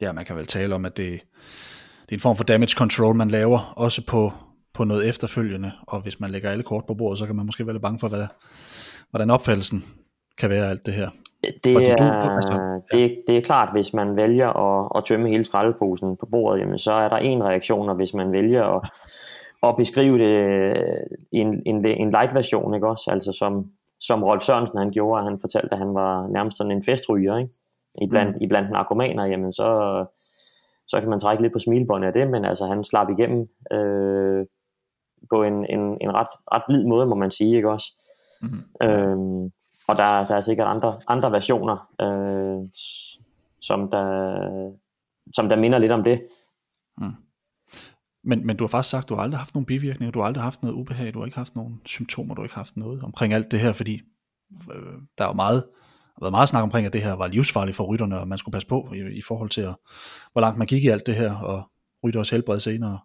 Speaker 1: Ja, man kan vel tale om, at det, det er en form for damage control, man laver, også på, på noget efterfølgende, og hvis man lægger alle kort på bordet, så kan man måske være lidt bange for, hvad, hvordan opfattelsen kan være alt det her.
Speaker 2: Det er, du, altså, ja. det, det er klart, hvis man vælger at, at tømme hele skraldeposen på bordet, jamen, så er der en reaktion, og hvis man vælger at, at beskrive det i en, en, en light version, ikke også? Altså som, som Rolf Sørensen han gjorde, han fortalte, at han var nærmest sådan en festryger, ikke? I blandt, mm. i blandt narkomaner, jamen så, så kan man trække lidt på smilbåndet af det, men altså han slap igennem øh, på en, en, en ret, ret blid måde, må man sige, ikke også? Mm. Øhm, og der, der er sikkert andre, andre versioner, øh, som, der, som der minder lidt om det. Mm.
Speaker 1: Men, men du har faktisk sagt, at du har aldrig haft nogen bivirkninger, du har aldrig haft noget ubehag, du har ikke haft nogen symptomer, du har ikke haft noget omkring alt det her, fordi øh, der er jo meget, har været meget snak omkring, at det her var livsfarligt for rytterne, og man skulle passe på i, i forhold til, at, hvor langt man gik i alt det her, og rytteres helbred senere.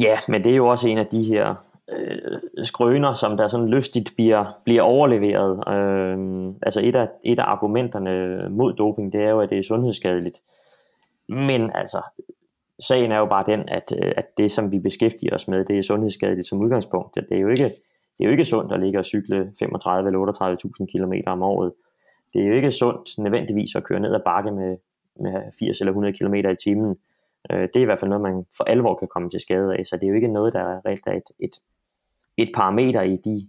Speaker 2: Ja, men det er jo også en af de her øh, skrøner, som der sådan lystigt bliver, bliver overleveret. Øh, altså et af, et af argumenterne mod doping, det er jo, at det er sundhedsskadeligt. Men altså, sagen er jo bare den, at, øh, at det, som vi beskæftiger os med, det er sundhedsskadeligt som udgangspunkt. Det er jo ikke, det er jo ikke sundt at ligge og cykle 35 eller 38.000 km om året. Det er jo ikke sundt nødvendigvis at køre ned ad bakke med, med 80 eller 100 km i timen. Øh, det er i hvert fald noget, man for alvor kan komme til skade af, så det er jo ikke noget, der er reelt er et, et, et parameter i de,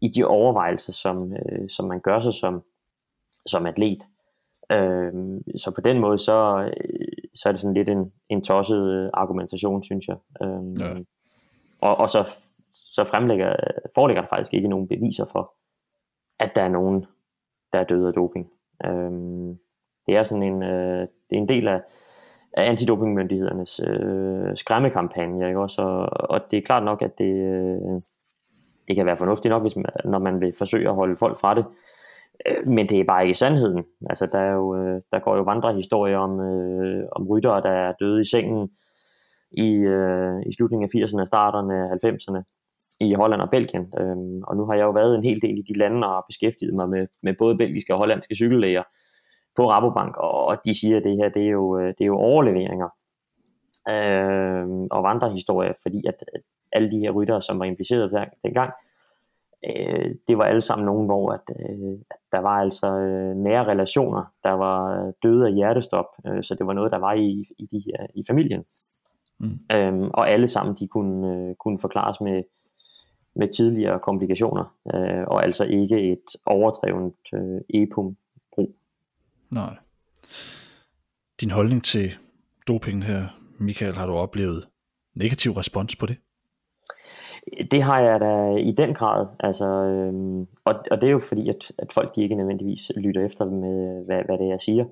Speaker 2: i de overvejelser, som, øh, som man gør sig som, som atlet. Øh, så på den måde, så, øh, så er det sådan lidt en, en tosset argumentation, synes jeg. Øh, ja. og, og så, så fremlægger, foreligger der faktisk ikke nogen beviser for, at der er nogen, der er døde af doping. Øh, det er sådan en, øh, det er en del af, af antidopingmyndighedernes øh, skræmmekampagne, ikke også? Og, og det er klart nok, at det, øh, det kan være fornuftigt nok, hvis man, når man vil forsøge at holde folk fra det. Øh, men det er bare ikke sandheden. Altså, der, er jo, øh, der går jo vandrehistorier om, øh, om ryttere, der er døde i sengen i, øh, i slutningen af 80'erne og starterne af 90'erne. i Holland og Belgien. Øhm, og nu har jeg jo været en hel del i de lande og beskæftiget mig med, med både belgiske og hollandske cykellæger på Rabobank, og, de siger, at det her det er jo, det er jo overleveringer øh, og vandrehistorier, fordi at, at alle de her ryttere, som var impliceret der, dengang, øh, det var alle sammen nogen, hvor at, øh, at der var altså øh, nære relationer, der var døde af hjertestop, øh, så det var noget, der var i, i, de her, i familien. Mm. Øhm, og alle sammen, de kunne, øh, kunne forklares med, med tidligere komplikationer, øh, og altså ikke et overdrevet øh, EPUM-brug.
Speaker 1: Nej. Din holdning til doping her, Michael, har du oplevet negativ respons på det?
Speaker 2: Det har jeg da i den grad, altså, øhm, og, og det er jo fordi, at, at folk de ikke nødvendigvis lytter efter med, hvad, hvad det er, jeg siger.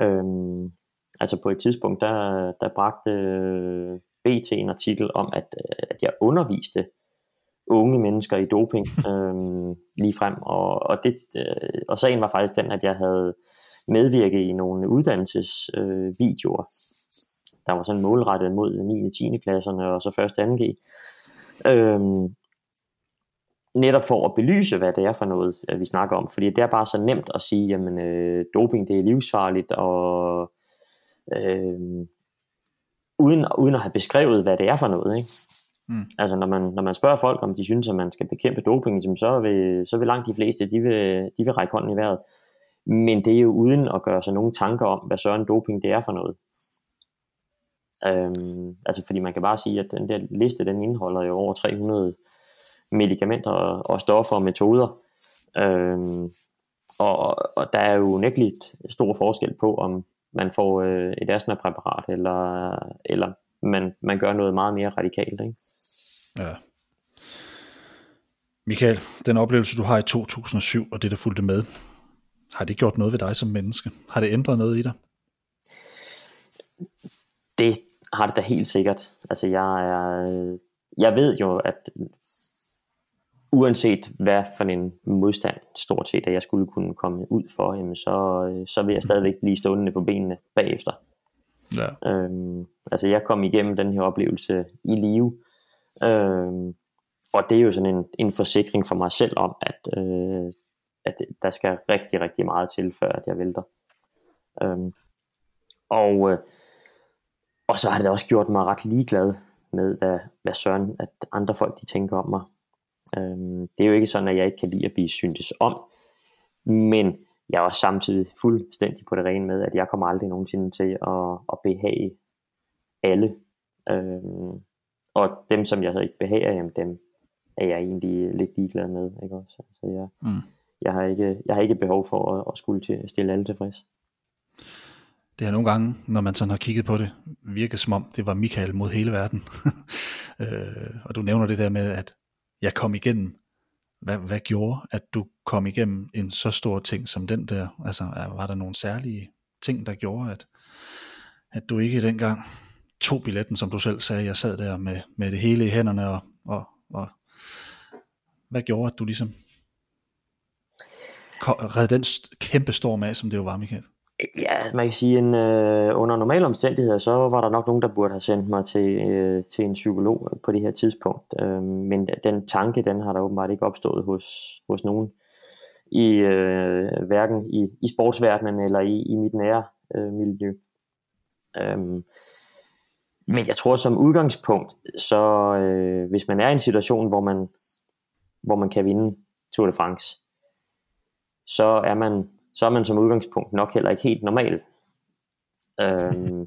Speaker 2: Øhm, altså på et tidspunkt, der, der bragte BT en artikel om, at, at jeg underviste unge mennesker i doping øhm, lige frem, og, og, det, øh, og sagen var faktisk den, at jeg havde medvirket i nogle uddannelsesvideoer, øh, der var sådan målrettet mod 9. og 10. klasserne, og så først 2G. Øhm, netop for at belyse, hvad det er for noget, vi snakker om. Fordi det er bare så nemt at sige, jamen øh, doping det er livsfarligt, og øh, uden, uden at have beskrevet, hvad det er for noget. Ikke? Mm. Altså når man, når man spørger folk, om de synes, at man skal bekæmpe doping, så vil, så vil langt de fleste, de vil, de vil række hånden i vejret. Men det er jo uden at gøre sig nogen tanker om, hvad så en doping det er for noget. Øhm, altså fordi man kan bare sige, at den der liste, den indeholder jo over 300 medicamenter og, og stoffer og metoder. Øhm, og, og der er jo nægteligt stor forskel på, om man får øh, et astmapræparat, eller, eller man, man gør noget meget mere radikalt. Ikke? Ja.
Speaker 1: Michael, den oplevelse, du har i 2007, og det, der fulgte med, har det gjort noget ved dig som menneske? Har det ændret noget i dig?
Speaker 2: Det har det da helt sikkert. Altså, jeg, er, jeg ved jo, at uanset hvad for en modstand stort set, at jeg skulle kunne komme ud for, jamen så, så vil jeg stadigvæk blive stående på benene bagefter. Ja. Øhm, altså jeg kom igennem den her oplevelse i live, øhm, og det er jo sådan en, en forsikring for mig selv om, at, øh, at der skal rigtig, rigtig meget til, før at jeg vælter. Øhm, og, øh, og så har det også gjort mig ret ligeglad med, hvad, hvad søren, at andre folk de tænker om mig. Øhm, det er jo ikke sådan, at jeg ikke kan lide at blive syntes om, men jeg er også samtidig fuldstændig på det rene med, at jeg kommer aldrig nogensinde til at, at behage alle. Øhm, og dem, som jeg ikke behager, jamen dem er jeg egentlig lidt ligeglad med. Ikke også? Så jeg, mm jeg, har ikke, jeg har ikke behov for at, at skulle til, stille alle tilfreds.
Speaker 1: Det har nogle gange, når man sådan har kigget på det, virket som om, det var Michael mod hele verden. øh, og du nævner det der med, at jeg kom igennem. Hvad, hvad gjorde, at du kom igennem en så stor ting som den der? Altså, var der nogle særlige ting, der gjorde, at, at du ikke dengang tog billetten, som du selv sagde, jeg sad der med, med det hele i hænderne, og, og, og hvad gjorde, at du ligesom redde den kæmpe storm af, som det jo var, Michael?
Speaker 2: Ja, man kan sige, at øh, under normale omstændigheder, så var der nok nogen, der burde have sendt mig til, øh, til en psykolog på det her tidspunkt. Øh, men den tanke, den har der åbenbart ikke opstået hos, hos nogen i øh, hverken i, i sportsverdenen eller i, i mit nære øh, miljø. Øh, men jeg tror som udgangspunkt, så øh, hvis man er i en situation, hvor man, hvor man kan vinde Tour de France, så er man så er man som udgangspunkt nok heller ikke helt normal. øhm,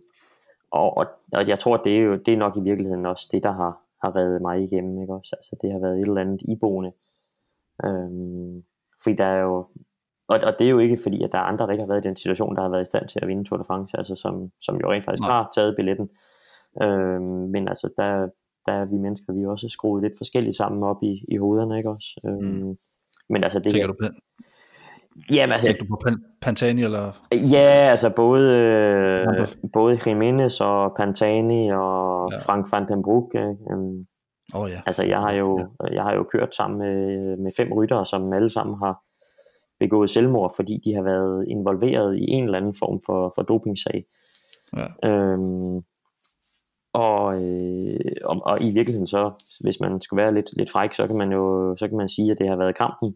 Speaker 2: og, og, og jeg tror, det er jo det er nok i virkeligheden også det, der har, har reddet mig igennem. Ikke også? Altså, det har været et eller andet iboende. Øhm, fordi der er jo, og, og det er jo ikke fordi, at der er andre, der ikke har været i den situation, der har været i stand til at vinde Tour de France, altså som, som jo rent faktisk Nej. har taget billetten. Øhm, men altså, der, der er vi mennesker, vi er også skruet lidt forskelligt sammen op i, i hovederne, ikke også? Øhm, mm.
Speaker 1: Men altså det Tænker her, du på, Jamen, altså, Tænker du på Pantani, eller?
Speaker 2: Ja, altså både, øh, både Jimenez og Pantani og ja. Frank van den Broek. Øh, oh, ja. Altså, jeg har jo, ja. jeg har jo kørt sammen med, med fem ryttere, som alle sammen har begået selvmord, fordi de har været involveret i en eller anden form for, for dopingsag. Ja. Øhm, Og, øh, og, og i virkeligheden så, hvis man skulle være lidt, lidt fræk, så kan man jo så kan man sige, at det har været kampen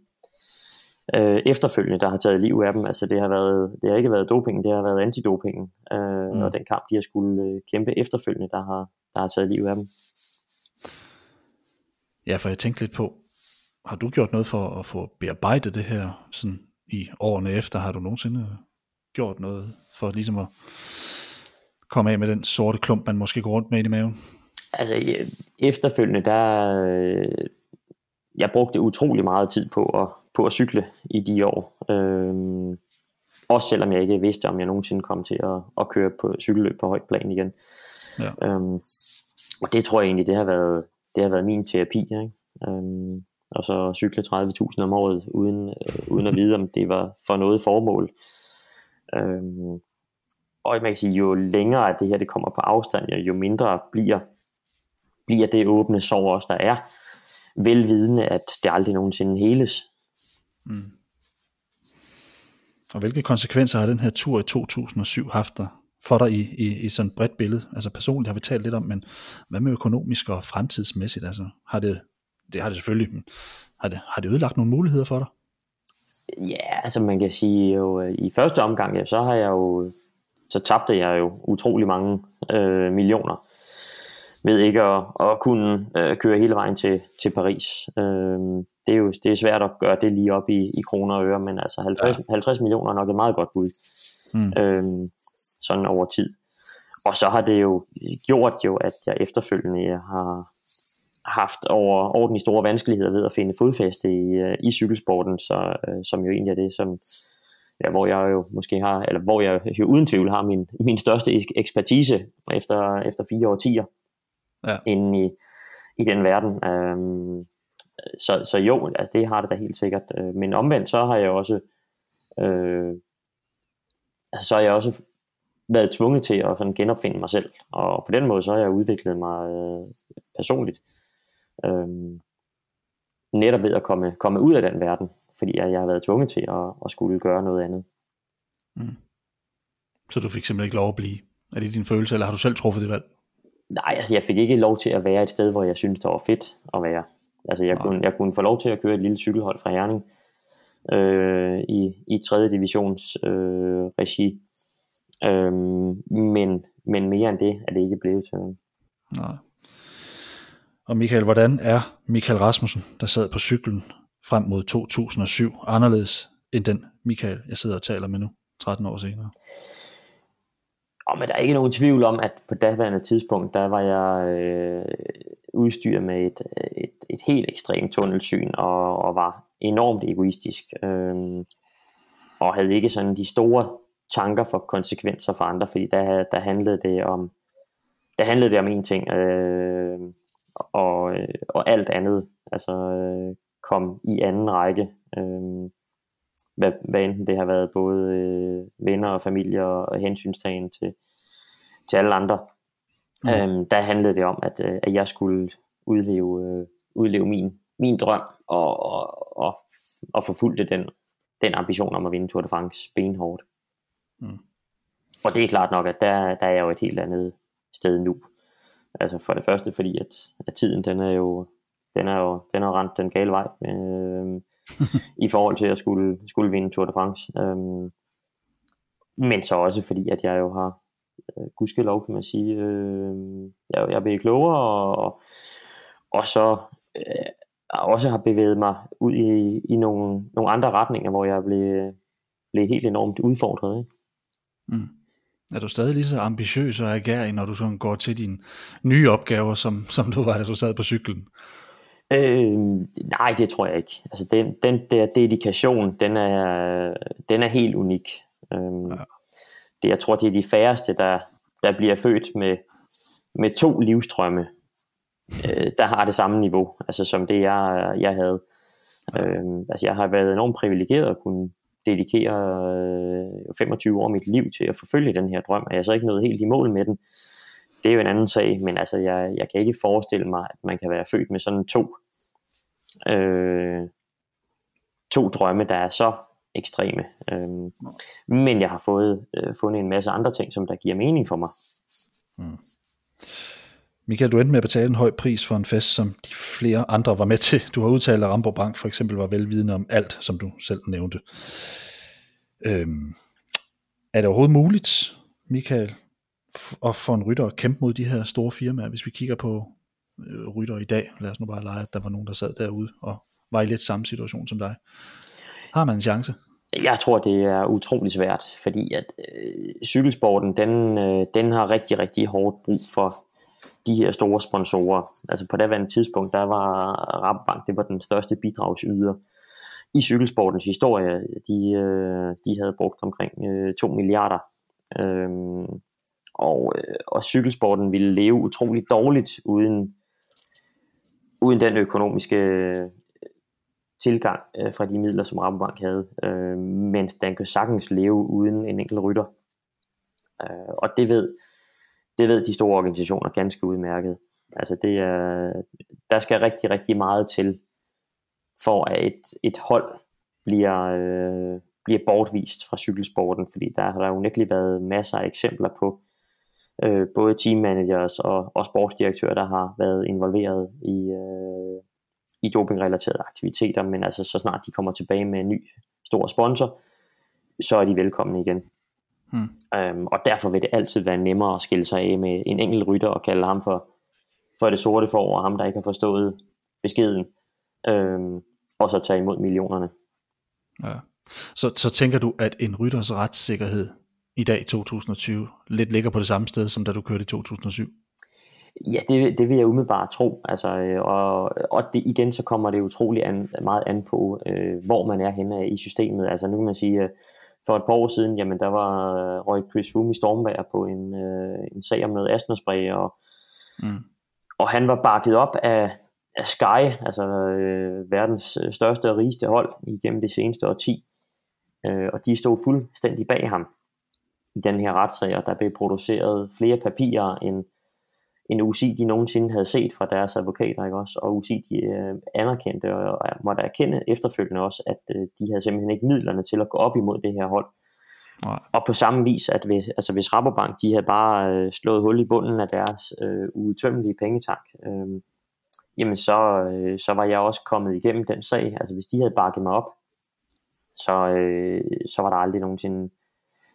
Speaker 2: øh, efterfølgende, der har taget liv af dem. Altså det har, været, det har ikke været dopingen, det har været antidopingen. Øh, mm. Og den kamp, de har skulle øh, kæmpe efterfølgende, der har, der har taget liv af dem.
Speaker 1: Ja, for jeg tænkte lidt på, har du gjort noget for at få bearbejdet det her sådan i årene efter? Har du nogensinde gjort noget for ligesom at komme af med den sorte klump, man måske går rundt med i maven?
Speaker 2: Altså efterfølgende, der øh, jeg brugte utrolig meget tid på at, på at cykle i de år. Øhm, også selvom jeg ikke vidste, om jeg nogensinde kom til at, at køre på cykelløb på højt plan igen. Ja. Øhm, og det tror jeg egentlig, det har været, det har været min terapi. Ikke? Øhm, og så cykle 30.000 om året, uden, øh, uden at vide, om det var for noget formål. Øhm, og man kan sige, jo længere det her det kommer på afstand, jo mindre bliver, bliver det åbne sår også, der er, velvidende, at det aldrig nogensinde heles. Mm.
Speaker 1: Og hvilke konsekvenser har den her tur i 2007 haft dig, for dig i, i, i sådan et bredt billede? Altså personligt har vi talt lidt om, men hvad med økonomisk og fremtidsmæssigt? Altså, har det, det har det selvfølgelig, men har det, har det ødelagt nogle muligheder for dig?
Speaker 2: Ja, altså man kan sige jo, øh, i første omgang, ja, så har jeg jo, så tabte jeg jo utrolig mange øh, millioner ved ikke at, at kunne øh, køre hele vejen til, til Paris. Øh, det er jo det er svært at gøre det lige op i, i kroner og øre, men altså 50, ja. 50 millioner er nok et meget godt bud. Mm. Øh, sådan over tid. Og så har det jo gjort jo, at jeg efterfølgende har haft over, over store vanskeligheder ved at finde fodfæste i, øh, i cykelsporten, så, øh, som jo egentlig er det, som, ja, hvor jeg jo måske har, eller hvor jeg jo uden tvivl har min, min største ekspertise efter, efter fire årtier ja. inde i, i den verden. Øhm, så, så jo, altså det har det da helt sikkert. Øh, men omvendt, så har jeg også øh, altså så har jeg også været tvunget til at sådan genopfinde mig selv. Og på den måde, så har jeg udviklet mig øh, personligt. Øh, netop ved at komme, komme ud af den verden, fordi jeg, jeg har været tvunget til at, at skulle gøre noget andet. Mm.
Speaker 1: Så du fik simpelthen ikke lov at blive? Er det din følelse, eller har du selv truffet det valg?
Speaker 2: Nej, altså jeg fik ikke lov til at være et sted, hvor jeg synes det var fedt at være. Altså jeg, kunne, jeg kunne få lov til at køre et lille cykelhold fra Herning øh, i, i 3. divisions øh, regi. Øh, men, men mere end det er det ikke blevet til. Nej.
Speaker 1: Og Michael, hvordan er Michael Rasmussen, der sad på cyklen frem mod 2007, anderledes end den Michael, jeg sidder og taler med nu, 13 år senere?
Speaker 2: Og men der er ikke nogen tvivl om, at på daværende tidspunkt, der var jeg øh, udstyret med et, et, et helt ekstremt tunnelsyn og, og var enormt egoistisk. Øh, og havde ikke sådan de store tanker for konsekvenser for andre, fordi der, der handlede det om der handlede det om en ting, øh, og, og alt andet altså, øh, kom i anden række. Øh, hvad, hvad enten det har været både øh, venner og familie og hensynstagen til, til alle andre. Mm. Øhm, der handlede det om, at, øh, at jeg skulle udleve, øh, udleve min, min drøm og, og, og, og forfulgte den, den ambition om at vinde Tour de France benhårdt. Mm. Og det er klart nok, at der, der er jeg jo et helt andet sted nu. Altså for det første, fordi at, at tiden den er jo den er jo den er rendt den gale vej. Øh, i forhold til at skulle, skulle vinde Tour de France. Øhm, men så også fordi, at jeg jo har øh, gudskelov, kan man sige, øh, jeg, jeg blev klogere, og, og så øh, også har bevæget mig ud i, i nogle, nogle andre retninger, hvor jeg blev, blev helt enormt udfordret. Ikke?
Speaker 1: Mm. Er du stadig lige så ambitiøs og agerig, når du sådan går til dine nye opgaver, som, som du var, da du sad på cyklen?
Speaker 2: Øh, nej, det tror jeg ikke. Altså den, den der dedikation, den er, den er helt unik. Øh, ja. det, jeg tror, det er de færreste, der, der bliver født med, med to livstrømme, øh, der har det samme niveau, altså som det jeg, jeg havde. Øh, altså jeg har været enormt privilegeret at kunne dedikere øh, 25 år af mit liv til at forfølge den her drøm, og jeg er så ikke nået helt i mål med den det er jo en anden sag, men altså jeg, jeg kan ikke forestille mig, at man kan være født med sådan to, øh, to drømme, der er så ekstreme. Øh, men jeg har fået øh, fundet en masse andre ting, som der giver mening for mig. Mm.
Speaker 1: Michael, du endte med at betale en høj pris for en fest, som de flere andre var med til. Du har udtalt, at Rambo Bank for eksempel var velvidende om alt, som du selv nævnte. Øhm, er det overhovedet muligt, Michael, og for en rytter at kæmpe mod de her store firmaer, hvis vi kigger på øh, rytter i dag? Lad os nu bare lege, at der var nogen, der sad derude og var i lidt samme situation som dig. Har man en chance?
Speaker 2: Jeg tror, det er utrolig svært, fordi at øh, cykelsporten, den, øh, den har rigtig, rigtig hårdt brug for de her store sponsorer. Altså på daværende tidspunkt, der var Rabobank, det var den største bidragsyder i cykelsportens historie. De, øh, de havde brugt omkring øh, 2 milliarder. øh, og, øh, og cykelsporten ville leve utrolig dårligt uden, uden den økonomiske øh, tilgang øh, fra de midler, som Rabobank havde, øh, mens den kan sagtens leve uden en enkelt rytter. Øh, og det ved, det ved de store organisationer ganske udmærket. Altså det er, der skal rigtig, rigtig meget til, for at et, et hold bliver, øh, bliver bortvist fra cykelsporten, fordi der har der unægteligt været masser af eksempler på øh, både teammanagers og, og sportsdirektører, der har været involveret i, øh, i dopingrelaterede aktiviteter, men altså så snart de kommer tilbage med en ny stor sponsor, så er de velkomne igen. Hmm. Øhm, og derfor vil det altid være nemmere at skille sig af med en enkelt rytter og kalde ham for, for det sorte for over ham, der ikke har forstået beskeden, øhm, og så tage imod millionerne.
Speaker 1: Ja. Så, så tænker du, at en rytters retssikkerhed i dag 2020 lidt ligger på det samme sted, som da du kørte i 2007?
Speaker 2: Ja, det, det vil jeg umiddelbart tro. Altså, øh, og og det, igen så kommer det utrolig an, meget an på, øh, hvor man er henne i systemet. Altså nu kan man sige, øh, for et par år siden, jamen der var øh, røg Chris Froome i stormvejr på en, øh, en sag om noget astmaspray, og, mm. og han var bakket op af, af Sky, altså øh, verdens største og rigeste hold igennem det seneste årti. Øh, og de stod fuldstændig bag ham i den her retssag, og der blev produceret flere papirer end en UCI, de nogensinde havde set fra deres advokater, ikke også? Og UCI, de øh, anerkendte og, og måtte erkende efterfølgende også, at øh, de havde simpelthen ikke midlerne til at gå op imod det her hold. Nej. Og på samme vis, at hvis, altså hvis Rabobank, de havde bare øh, slået hul i bunden af deres øh, udtømmelige pengetank, øh, jamen så, øh, så var jeg også kommet igennem den sag. Altså hvis de havde bakket mig op, så, øh, så var der aldrig nogensinde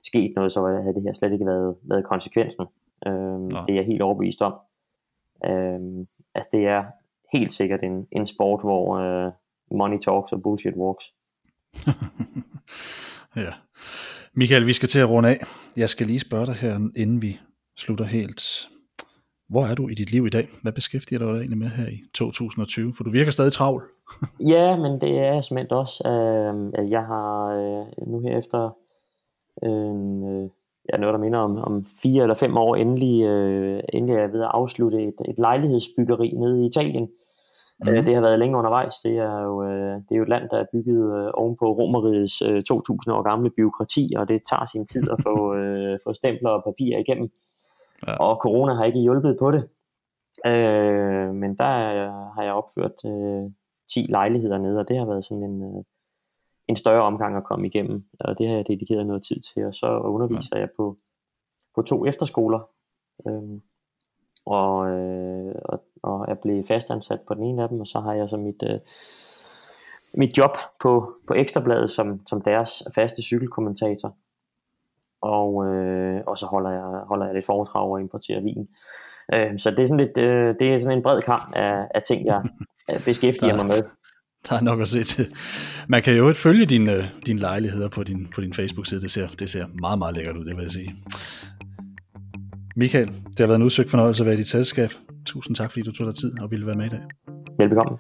Speaker 2: sket noget, så havde det her slet ikke været, været konsekvensen. Øhm, det er jeg helt overbevist om. Øhm, altså det er helt sikkert en, en sport, hvor øh, money talks og bullshit walks.
Speaker 1: ja. Michael, vi skal til at runde af. Jeg skal lige spørge dig her, inden vi slutter helt. Hvor er du i dit liv i dag? Hvad beskæftiger du dig egentlig med her i 2020? For du virker stadig travl.
Speaker 2: ja, men det er simpelthen også. Øh, jeg har øh, nu her efter øh, ja, noget, der minder om, om fire eller fem år endelig, øh, endelig er ved at afslutte et, et lejlighedsbyggeri nede i Italien. Mm. Øh, det har været længe undervejs. Det er jo, øh, det er jo et land, der er bygget øh, oven på Romerigets øh, 2000 år gamle byråkrati, og det tager sin tid at få, øh, få stempler og papirer igennem. Ja. Og corona har ikke hjulpet på det. Øh, men der har jeg opført øh, 10 lejligheder nede, og det har været sådan en, øh, en større omgang at komme igennem, og det har jeg dedikeret noget tid til, og så underviser ja. jeg på, på to efterskoler, øhm, og, øh, og, og er blevet fastansat på den ene af dem, og så har jeg så mit, øh, mit job på, på Ekstrabladet som, som deres faste cykelkommentator, og, øh, og så holder jeg, holder jeg lidt foredrag og importerer vin. Øh, så det er sådan lidt, øh, det er sådan en bred kamp af, af ting, jeg beskæftiger mig med.
Speaker 1: Der er nok at se til. Man kan jo ikke følge dine, øh, dine lejligheder på din, på din Facebook-side. Det ser, det ser meget, meget lækkert ud, det vil jeg sige. Michael, det har været en udsøgt fornøjelse at være i dit selskab. Tusind tak, fordi du tog dig tid og ville være med i dag.
Speaker 2: Velbekomme.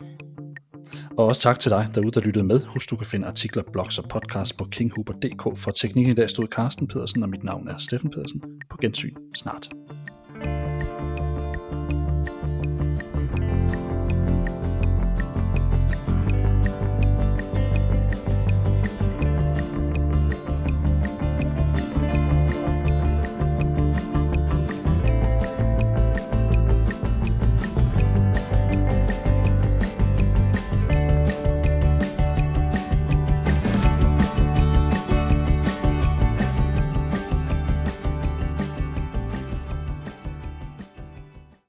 Speaker 1: Og også tak til dig derude, der lyttede med. Husk, du kan finde artikler, blogs og podcasts på kinghuber.dk. For teknikken i dag stod Carsten Pedersen, og mit navn er Steffen Pedersen. På gensyn snart.